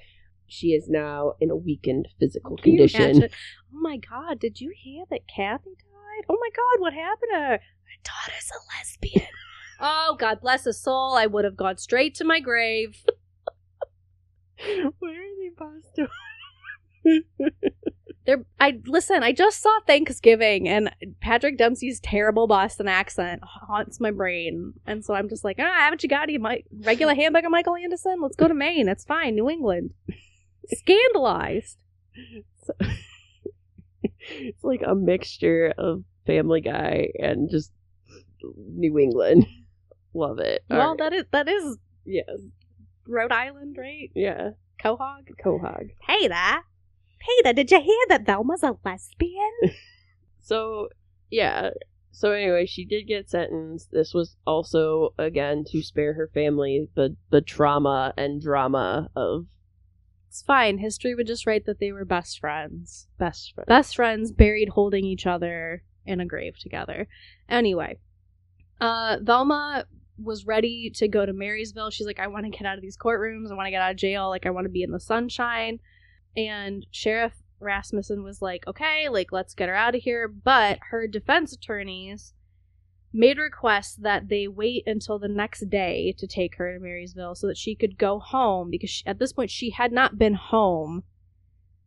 She is now in a weakened physical Can you condition. imagine? Oh my god, did you hear that Kathy died? Oh my god, what happened to her? Her daughter's a lesbian. oh, God bless his soul. I would have gone straight to my grave. Where are they Boston? There, I listen. I just saw Thanksgiving, and Patrick Dempsey's terrible Boston accent haunts my brain, and so I'm just like, ah, haven't you got any Mi- regular hamburger, Michael Anderson? Let's go to Maine. It's fine. New England. Scandalized. it's like a mixture of Family Guy and just New England. Love it. Well, right. that is that is yes, Rhode Island, right? yeah, Quahog. Quahog. Hey there. Hey there. Did you hear that Velma's a lesbian? So yeah. So anyway, she did get sentenced. This was also again to spare her family the the trauma and drama of It's fine. History would just write that they were best friends. best friend. best friends buried holding each other in a grave together. Anyway, uh, Velma was ready to go to Marysville. She's like, I want to get out of these courtrooms. I want to get out of jail. Like, I want to be in the sunshine. And Sheriff Rasmussen was like, okay, like, let's get her out of here. But her defense attorneys made requests that they wait until the next day to take her to Marysville so that she could go home because she, at this point she had not been home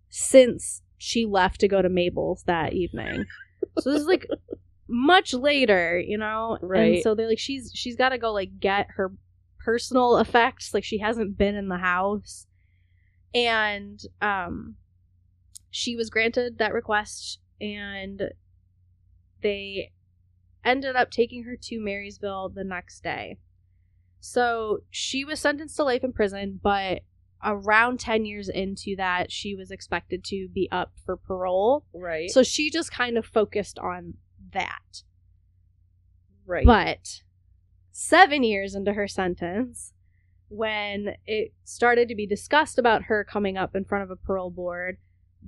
since she left to go to Mabel's that evening. So this is like much later, you know? Right. And so they're like she's she's got to go like get her personal effects like she hasn't been in the house. And um she was granted that request and they ended up taking her to Marysville the next day. So she was sentenced to life in prison, but around 10 years into that, she was expected to be up for parole. Right. So she just kind of focused on that. right. But seven years into her sentence, when it started to be discussed about her coming up in front of a parole board,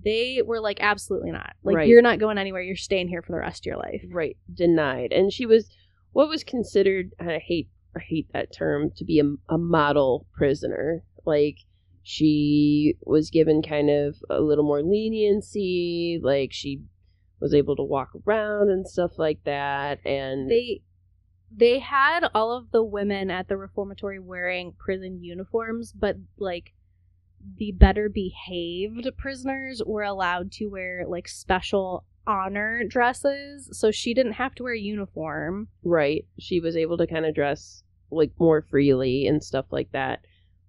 they were like, absolutely not. Like, Right. you're not going anywhere. You're staying here for the rest of your life. right. Denied. And she was what was considered I hate I hate that term to be a, a model prisoner. Like she was given kind of a little more leniency, like she was able to walk around and stuff like that and They they had all of the women at the reformatory wearing prison uniforms, but like the better behaved prisoners were allowed to wear like special honor dresses, so she didn't have to wear a uniform. Right. She was able to kind of dress like more freely and stuff like that.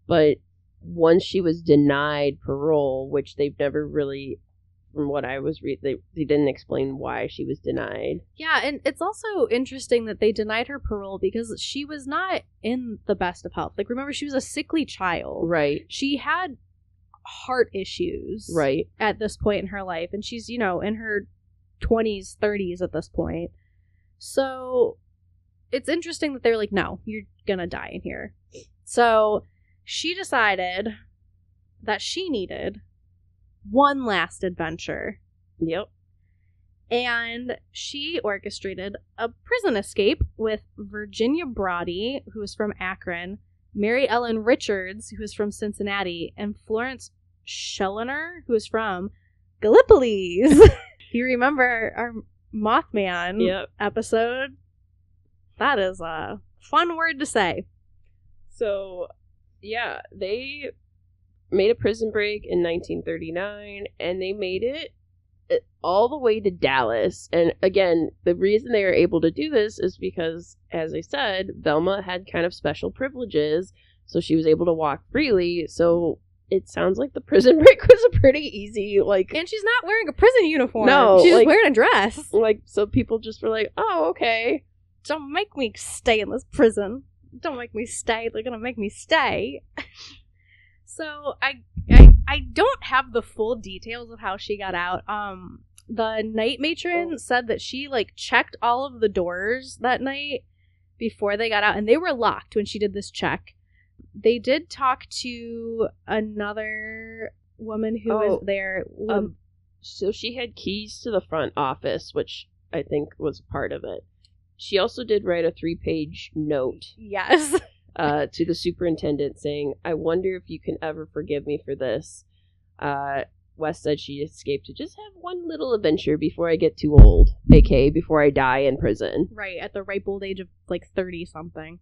But once she was denied parole, which they've never really, from what I was read, they they didn't explain why she was denied. Yeah, and it's also interesting that they denied her parole because she was not in the best of health. Like remember she was a sickly child. Right. She had heart issues. Right. at this point in her life and she's you know in her 20s 30s at this point so it's interesting that they're like no you're gonna die in here so she decided that she needed one last adventure Yep. and she orchestrated a prison escape with Virginia Brody, who is from Akron, Mary Ellen Richards, who is from Cincinnati, and Florence Schellner, who is from Gallipolis. you remember our Mothman Yep. episode? That is a fun word to say. So, yeah, they made a prison break in 1939 and they made it uh, all the way to Dallas. And again, the reason they were able to do this is because, as I said, Velma had kind of special privileges. So she was able to walk freely. So it sounds like the prison break was a pretty easy, like, And she's not wearing a prison uniform. No, she's like- wearing a dress. like so people just were like, oh, okay. Don't make me stay in this prison. Don't make me stay. They're gonna make me stay. so I, I I don't have the full details of how she got out. Um the night matron Oh. said that she like checked all of the doors that night before they got out and they were locked when she did this check. They did talk to another woman who was Oh, there. Um, so she had keys to the front office, which I think was part of it. She also did write a three page note yes. uh, to the superintendent saying, I wonder if you can ever forgive me for this. Uh, West said she escaped to just have one little adventure before I get too old, aka before I die in prison. Right, at the ripe old age of like 30 something.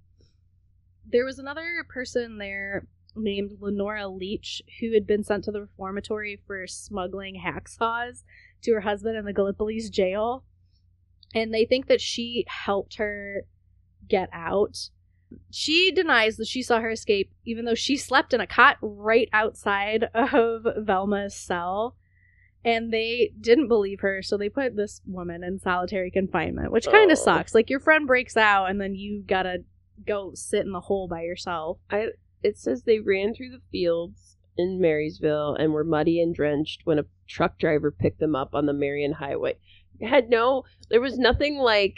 There was another person there named Lenora Leach who had been sent to the reformatory for smuggling hacksaws to her husband in the Gallipolis jail. And they think that she helped her get out. She denies that she saw her escape, even though she slept in a cot right outside of Velma's cell. And they didn't believe her, so they put this woman in solitary confinement, which kind Oh. of sucks. Like, your friend breaks out, and then you gotta go sit in the hole by yourself. I It says they ran through the fields in Marysville and were muddy and drenched when a truck driver picked them up on the Marion Highway. Had no, there was nothing like,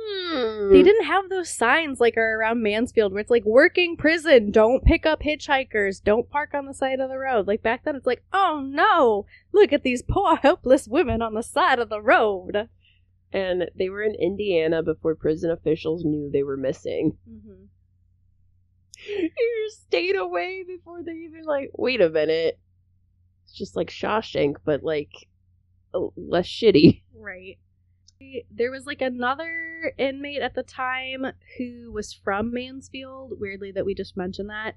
hmm. They didn't have those signs like are around Mansfield where it's like working prison, don't pick up hitchhikers, don't park on the side of the road. Like back then it's like, oh no, look at these poor helpless women on the side of the road. and they were in Indiana before prison officials knew they were missing. Mm-hmm. You just stayed away before they even like. Wait a minute. It's just like Shawshank, but like less shitty. Right. There was like another inmate at the time who was from Mansfield, weirdly that we just mentioned that,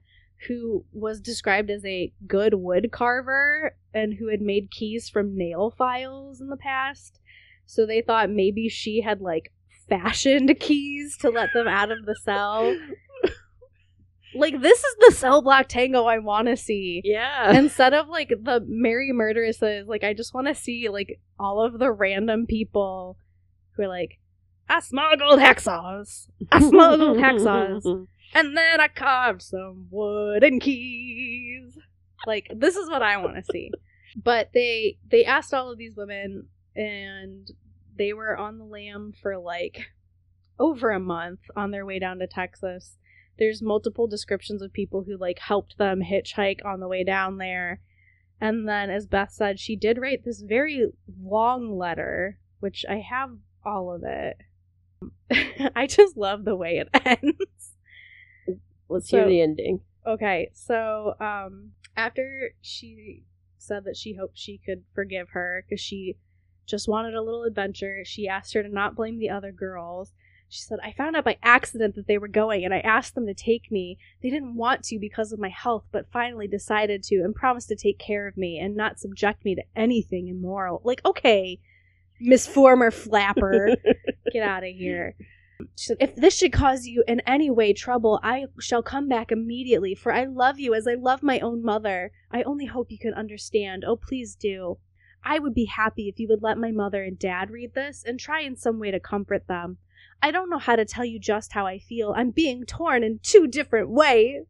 who was described as a good wood carver and who had made keys from nail files in the past. So they thought maybe she had like fashioned keys to let them out of the cell. Like this is the cell block tango I want to see. Yeah. Instead of like the Mary murderesses, like I just want to see like all of the random people who are like, I smuggled hacksaws, I smuggled hacksaws, and then I carved some wooden keys. Like this is what I want to see. But they they asked all of these women, and they were on the lam for like over a month on their way down to Texas there's multiple descriptions of people who like helped them hitchhike on the way down there. And then as Beth said, she did write this very long letter, which I have all of it. I just love the way it ends. Let's So- hear the ending. Okay, so um after she said that she hoped she could forgive her because she just wanted a little adventure, she asked her to not blame the other girls. She said, I found out by accident that they were going and I asked them to take me. They didn't want to because of my health, but finally decided to and promised to take care of me and not subject me to anything immoral. Like, okay, Miss Former Flapper, get out of here. She said, If this should cause you in any way trouble, I shall come back immediately, for I love you as I love my own mother. I only hope you can understand. Oh, please do. I would be happy if you would let my mother and dad read this and try in some way to comfort them. I don't know how to tell you just how I feel. I'm being torn in two different ways.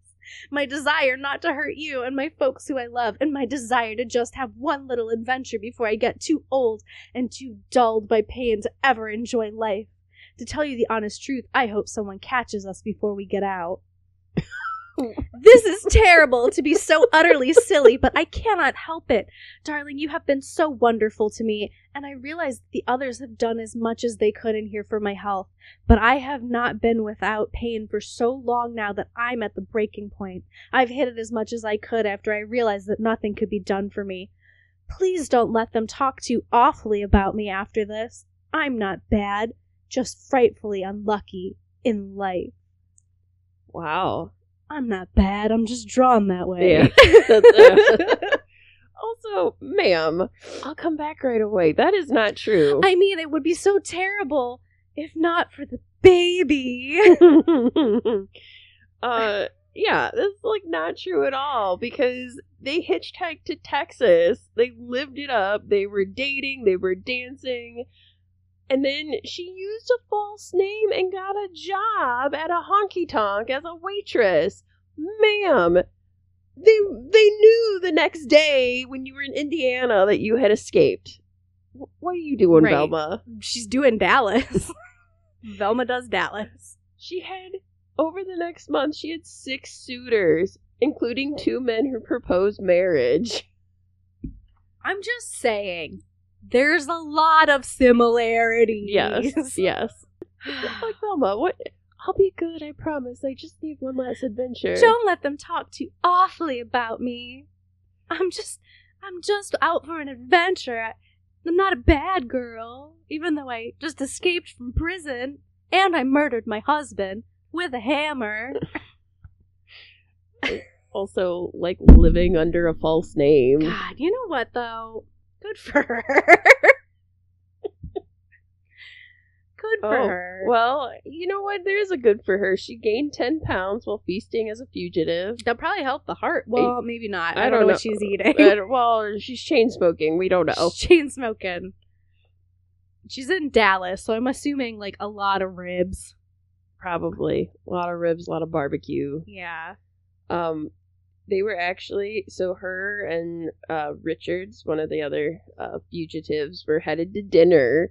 My desire not to hurt you and my folks who I love, and my desire to just have one little adventure before I get too old and too dulled by pain to ever enjoy life. To tell you the honest truth, I hope someone catches us before we get out. This is terrible to be so utterly silly, but I cannot help it. Darling, you have been so wonderful to me, and I realize the others have done as much as they could in here for my health, but I have not been without pain for so long now that I'm at the breaking point. I've hid it as much as I could after I realized that nothing could be done for me. Please don't let them talk too awfully about me after this. I'm not bad, just frightfully unlucky in life. Wow. I'm not bad, I'm just drawn that way. Yeah. Also, ma'am, I'll come back right away. That is not true. I mean, it would be so terrible if not for the baby. uh yeah, that's like not true at all because they hitchhiked to Texas. They lived it up. They were dating, they were dancing. And then she used a false name and got a job at a honky tonk as a waitress. Ma'am, they they knew the next day when you were in Indiana that you had escaped. Wh- What are you doing, Right. Velma? She's doing Dallas. Velma does Dallas. She had over the next month she had six suitors, including two men who proposed marriage. I'm just saying, there's a lot of similarities. Yes, yes. like Velma, what? I'll be good, I promise. I just need one last adventure. Don't let them talk too awfully about me. I'm just, I'm just out for an adventure. I- I'm not a bad girl, even though I just escaped from prison and I murdered my husband with a hammer. Also, like living under a false name. God, you know what though? Good for her. Good for Oh, her. Well, you know what? There's a good for her. She gained 10 pounds while feasting as a fugitive. That'll probably help the heart. Well, maybe not. I, I don't, don't know, what she's eating. Well, she's chain smoking. We don't know. Chain smoking. She's in Dallas, so I'm assuming like a lot of ribs. Probably. A lot of ribs, a lot of barbecue. Yeah. Um, they were actually so her and uh, Richards, one of the other uh, fugitives, were headed to dinner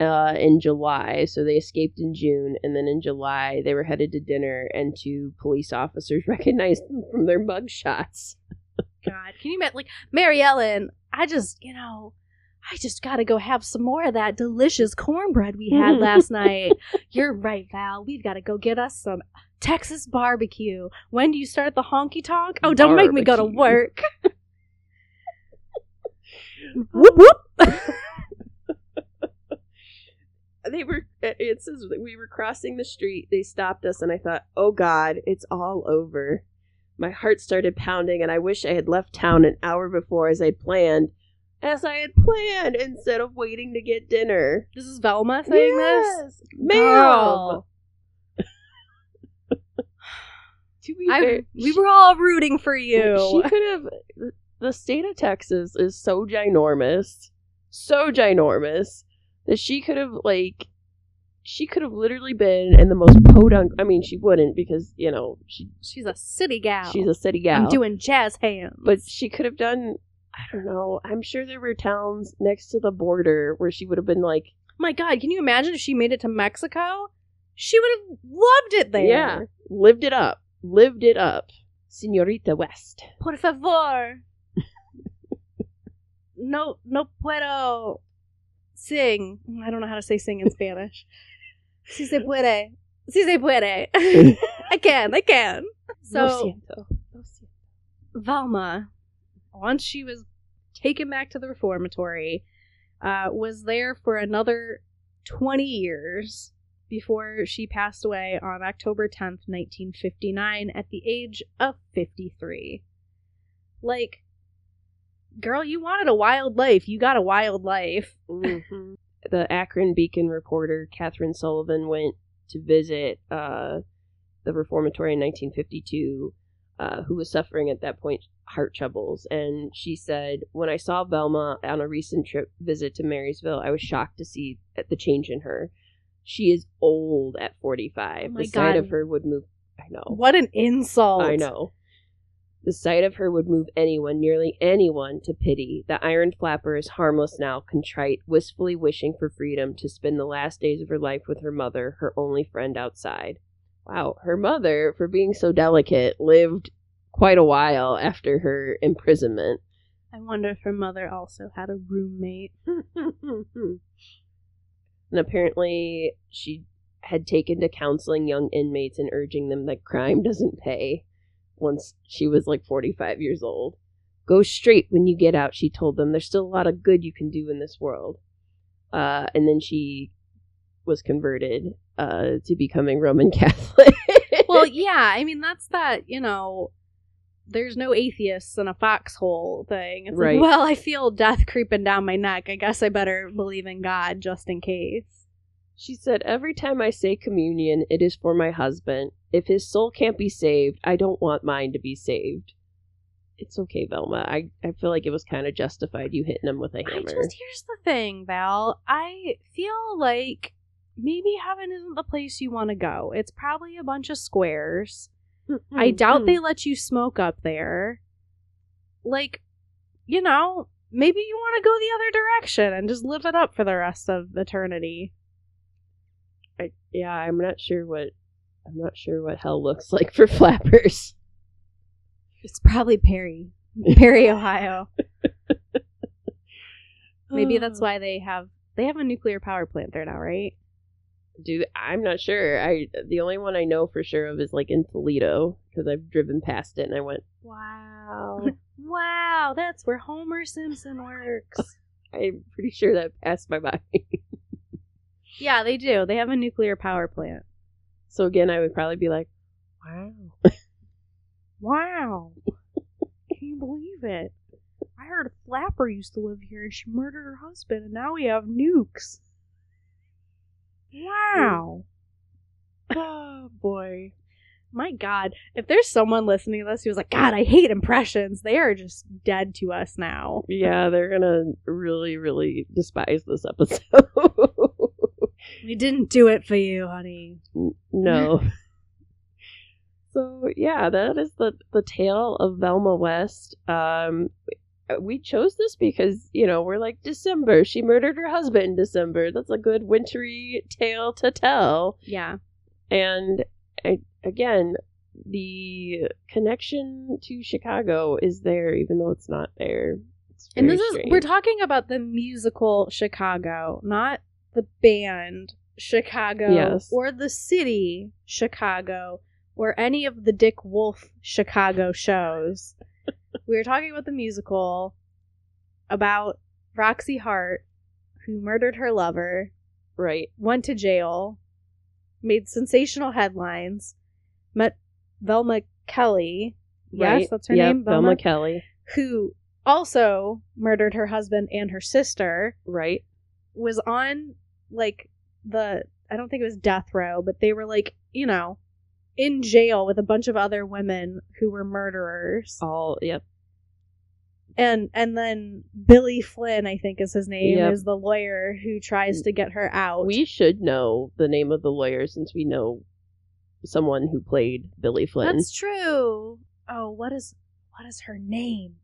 uh, in July. So they escaped in June, and then in July they were headed to dinner, and two police officers recognized them from their mug shots. God, can you imagine? Like Mary Ellen, I just, you know, I just gotta go have some more of that delicious cornbread we had last night. You're right, Val. We've gotta go get us some Texas barbecue. When do you start the honky tonk? Oh, don't make me go to work. whoop whoop. they were it says we were crossing the street they stopped us and i thought oh god it's all over my heart started pounding and i wish i had left town an hour before as i'd planned as i had planned instead of waiting to get dinner This is Velma saying this. yes, ma'am oh. to be I, fair, we were all rooting for you. she could have the state of texas is so ginormous so ginormous that she could have like she could have literally been in the most podunk i mean she wouldn't because you know she She's a city gal. she's a city gal I'm doing jazz hands. but she could have done i don't know i'm sure there were towns next to the border where she would have been like my God, can you imagine if she made it to Mexico? She would have loved it there. yeah lived it up lived it up senorita west Por favor. no, no puedo sing. I don't know how to say sing in Spanish. Si se puede. Si se puede. I can. I can. Lo So, siento. Lo siento. Velma, once she was taken back to the reformatory, uh, was there for another 20 years before she passed away on October 10th, 1959, at the age of 53. Like, girl, you wanted a wild life. You got a wild life. Mhm. The Akron Beacon reporter Catherine Sullivan went to visit uh, the reformatory in 1952, uh, who was suffering at that point heart troubles, and she said, "When I saw Velma on a recent trip visit to Marysville, I was shocked to see the change in her. She is old at 45. Oh the sight of her would move. I know. What an insult. I know. The sight of her would move anyone, nearly anyone, to pity. The iron flapper is harmless now, contrite, wistfully wishing for freedom to spend the last days of her life with her mother, her only friend outside. Wow, her mother, for being so delicate, lived quite a while after her imprisonment. I wonder if her mother also had a roommate. and apparently, she had taken to counseling young inmates and urging them that crime doesn't pay once she was like 45 years old. Go straight when you get out, she told them. There's still a lot of good you can do in this world. Uh, and then she was converted uh, to becoming Roman Catholic. well, yeah, I mean that's that, you know, there's no atheists in a foxhole thing. It's Right. like, well, I feel death creeping down my neck. I guess I better believe in God just in case. She said, Every time I say communion, it is for my husband. If his soul can't be saved, I don't want mine to be saved. It's okay, Velma. I, I feel like it was kind of justified you hitting him with a hammer. just here's the thing, Val. I feel like maybe heaven isn't the place you want to go. It's probably a bunch of squares. I doubt they let you smoke up there. Like, you know, maybe you want to go the other direction and just live it up for the rest of eternity. I, yeah, I'm not sure what I'm not sure what hell looks like for flappers. It's probably Perry. Perry, Ohio. Maybe that's why they have they have a nuclear power plant there now, right? Do I'm not sure. I the only one I know for sure of is like in Toledo because I've driven past it and I went, wow. Wow, that's where Homer Simpson works. I'm pretty sure that passed my mind. yeah, they do. They have a nuclear power plant. so again, I would probably be like, wow. Wow. Can you believe it? I heard a flapper used to live here and she murdered her husband and now we have nukes. Wow. oh boy. My God. If there's someone listening to this who's like, God, I hate impressions, they are just dead to us now. Yeah, they're gonna really, really despise this episode. We didn't do it for you, honey. no. so yeah, that is the the tale of Velma West. Um, Uh, we chose this because you know we're like December. She murdered her husband in December. That's a good wintry tale to tell. Yeah. And I, again, the connection to Chicago is there, even though it's not there. It's And this is we're talking about the musical Chicago, not the band Chicago Yes. or the city Chicago or any of the Dick Wolf Chicago shows. We were talking about the musical about Roxie Hart who murdered her lover, right. went to jail, made sensational headlines, met Velma Kelly. right. Yes, that's her Yep, name, Velma Velma, Kelly. who also murdered her husband and her sister Right. was on like the I don't think it was death row, but they were like, you know, in jail with a bunch of other women who were murderers. All yep. And and then Billy Flynn, I think is his name, Yep. is the lawyer who tries to get her out. We should know the name of the lawyer since we know someone who played Billy Flynn. That's true. Oh, what is what is her name?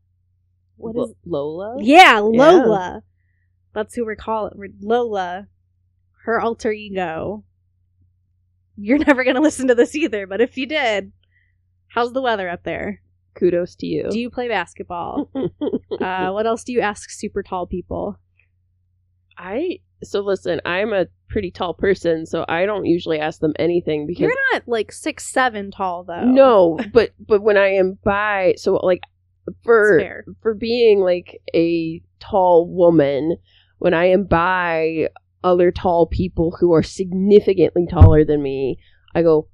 What Lo- is Lola? Yeah, Lola. That's who we're calling Lola. Her alter ego. You're never gonna listen to this either, but if you did, how's the weather up there? Kudos to you. Do you play basketball? uh, what else do you ask super tall people? I so listen, I'm a pretty tall person, so I don't usually ask them anything because You're not like six seven tall though. no, but but when I am by so like for for being like a tall woman, when I am by other tall people who are significantly taller than me, I go,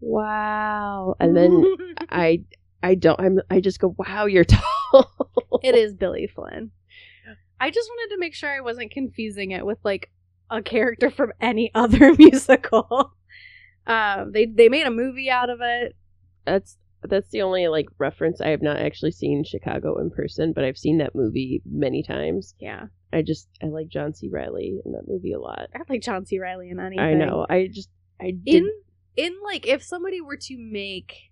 "Wow." And then I I don't I'm I just go, "Wow, you're tall." it is Billy Flynn. I just wanted to make sure I wasn't confusing it with like a character from any other musical. Um, they they made a movie out of it. That's that's the only like reference I have not actually seen Chicago in person, but I've seen that movie many times. Yeah, I just I like John C. Reilly in that movie a lot. I like John C. Reilly in anything. I know. I just I did In in like if somebody were to make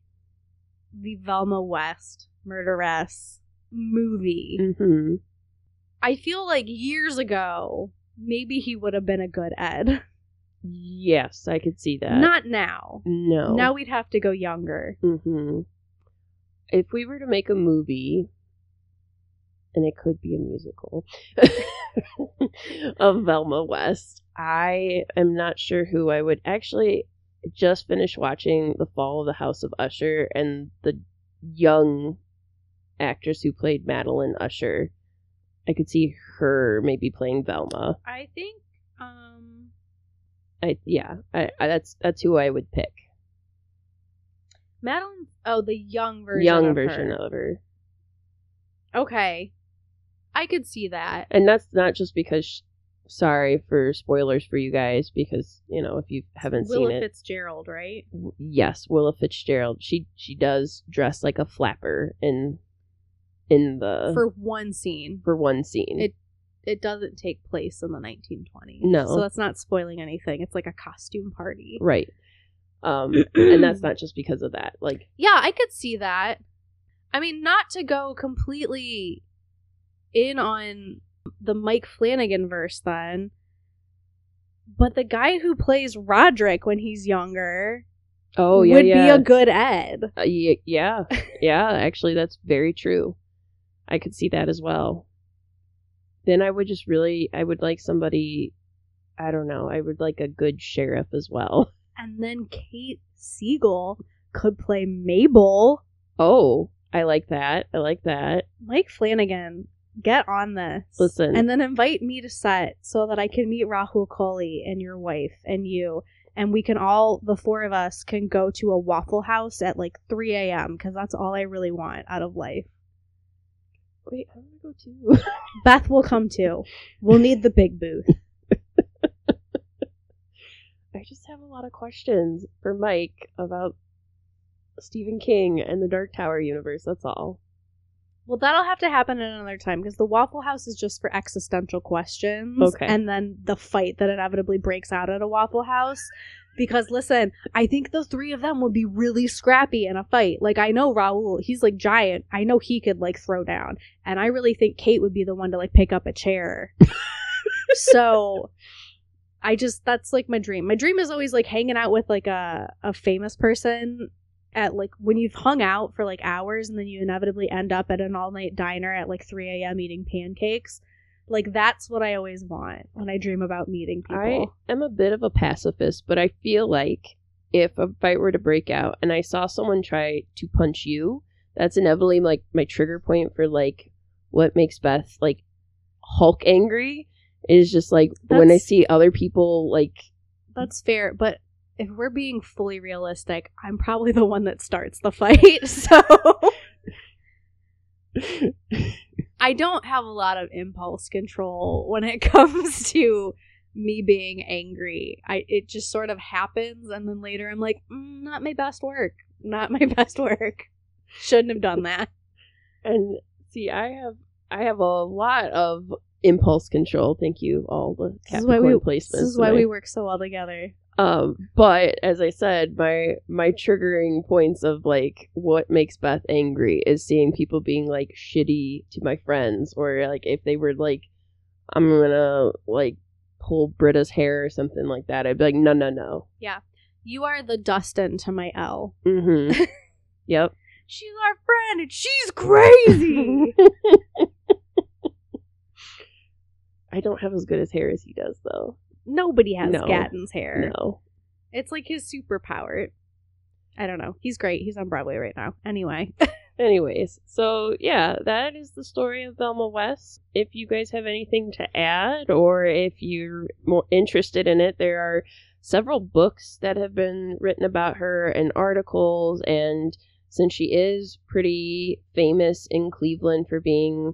the Velma West murderess movie, hmm I feel like years ago maybe he would have been a good Ed. Yes, I could see that. Not now. no. Now we'd have to go younger. hmm If we were to make a movie, and it could be a musical of Velma West, I am not sure who I would actually just finished watching The Fall of the House of Usher and the young actress who played Madeline Usher. I could see her maybe playing Velma. I think um I yeah, I, I that's that's who I would pick. Madeline oh the young version young of version her. of her. Okay. I could see that. and that's not just because sh- sorry for spoilers for you guys because you know if you haven't Willa seen it Fitzgerald, right? w- yes willa fitzgerald she she does dress like a flapper in in the For one scene. for one scene It- It doesn't take place in the 1920s. No. So that's not spoiling anything. It's like a costume party. right um and that's not just because of that like Yeah, I could see that. I mean, not to go completely in on the Mike Flanagan verse then, but the guy who plays Roderick when he's younger oh yeah would yeah be a good Ed. Uh, ye- yeah yeah actually that's very true i could see that as well then i would just really i would like somebody i don't know i would like a good sheriff as well And then Kate Siegel could play Mabel. Oh, I like that. I like that. Mike Flanagan, get on this. Listen. And then invite me to set so that I can meet Rahul Kohli and your wife and you. And we can all, the four of us, can go to a Waffle House at like 3 a.m. because that's all I really want out of life. Wait, I want to go too. Beth will come too. We'll need the big booth. I just have a lot of questions for Mike about Stephen King and the Dark Tower universe. That's all. Well, that'll have to happen at another time because the Waffle House is just for existential questions. Okay. And then the fight that inevitably breaks out at a Waffle House. Because listen, I think the three of them would be really scrappy in a fight. Like I know Rahul, he's like giant. I know he could like throw down. And I really think Kate would be the one to like pick up a chair. so I just that's like my dream. My dream is always like hanging out with like a a famous person at like when you've hung out for like hours and then you inevitably end up at an all night diner at like 3 a.m. eating pancakes. Like that's what I always want when I dream about meeting people. I am a bit of a pacifist, but I feel like if a fight were to break out and I saw someone try to punch you, that's inevitably like my trigger point for like what makes Beth like Hulk angry is just like when I see other people like That's fair, but if we're being fully realistic, I'm probably the one that starts the fight. So I don't have a lot of impulse control when it comes to me being angry. I it just sort of happens and then later I'm like, mm, not my best work. Not my best work. Shouldn't have done that. and see I have I have a lot of impulse control. Thank you all the This is why Capricorn we placements. this is why tonight. we work so well together. Um, but as I said, my my triggering points of like what makes Beth angry is seeing people being like shitty to my friends, or like if they were like, I'm gonna like pull Britta's hair or something like that. I'd be like, no, no, no. Yeah. You are the Dustin to my L. Mm-hmm. yep. She's our friend and she's crazy. I don't have as good as hair as he does, though. Nobody has No. Gaten's hair. No. It's like his superpower. I don't know. He's great. He's on Broadway right now. Anyway. Anyways, so yeah, that is the story of Velma West. If you guys have anything to add, or if you're more interested in it, there are several books that have been written about her and articles. And since she is pretty famous in Cleveland for being,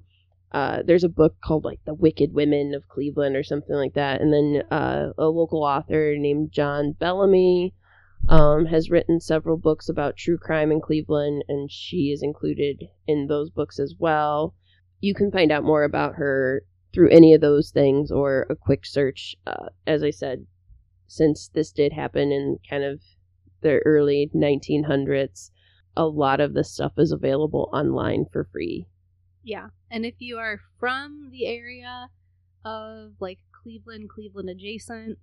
uh, there's a book called like The Wicked Women of Cleveland or something like that. And then uh, a local author named John Bellamy um, has written several books about true crime in Cleveland, and she is included in those books as well. You can find out more about her through any of those things or a quick search. Uh, as I said, since this did happen in kind of the early 1900s, a lot of this stuff is available online for free. Yeah. And if you are from the area of like Cleveland, Cleveland adjacent,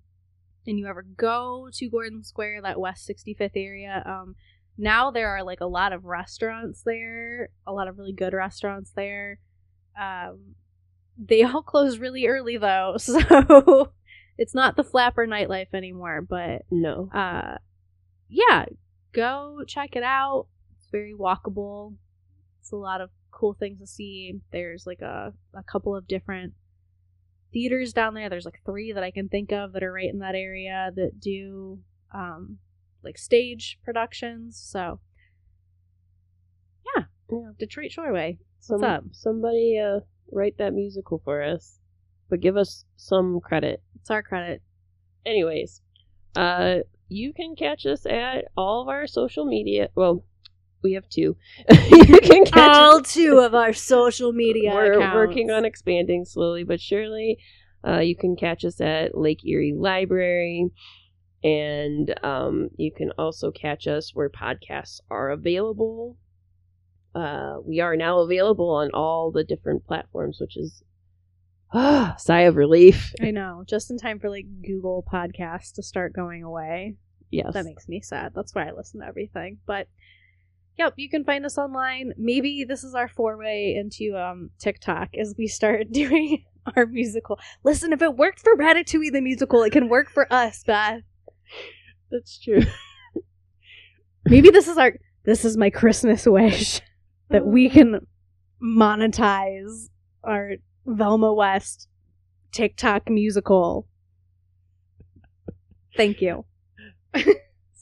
and you ever go to Gordon Square, that West 65th area, um, now there are like a lot of restaurants there, a lot of really good restaurants there. Um, they all close really early though, so it's not the flapper nightlife anymore, but No. uh yeah go check it out it's very walkable it's a lot of cool things to see there's like a, a couple of different theaters down there there's like three that i can think of that are right in that area that do um like stage productions so yeah Yeah. detroit shoreway Some, What's up? Somebody uh, write that musical for us, but give us some credit. it's our credit anyways uh you can catch us at all of our social media well we have two. You can catch all us two of our social media we're accounts. working on expanding slowly but surely. Uh you can catch us at lake erie library. And um you can also catch us where podcasts are available. Uh we are now available on all the different platforms which is ah sigh of relief. I know. Just in time for like google podcasts to start going away. Yes. That makes me sad. That's why I listen to everything. But yep, you can find us online. Maybe this is our foray into um TikTok as we start doing our musical. Listen, if it worked for Ratatouille the musical, it can work for us, Beth. that's true Maybe this is our this is my Christmas wish that we can monetize our Velma West TikTok musical. Thank you.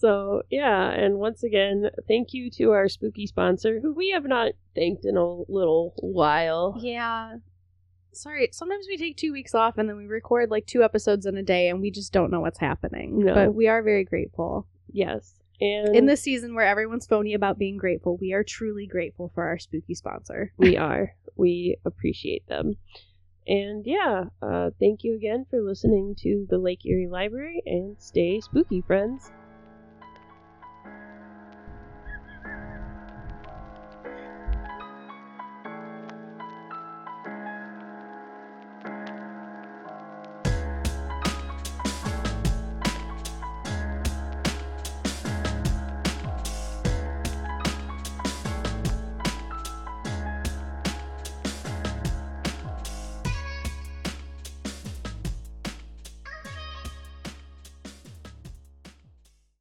So yeah, and once again, thank you to our spooky sponsor, who we have not thanked in a little while. Yeah. Sorry, sometimes we take two weeks off and then we record like two episodes in a day and we just don't know what's happening. No. But we are very grateful. Yes, and In this season where everyone's phony about being grateful, we are truly grateful for our spooky sponsor. we are, we appreciate them. And yeah, uh, thank you again for listening to the Lake Erie Library, and stay spooky, friends.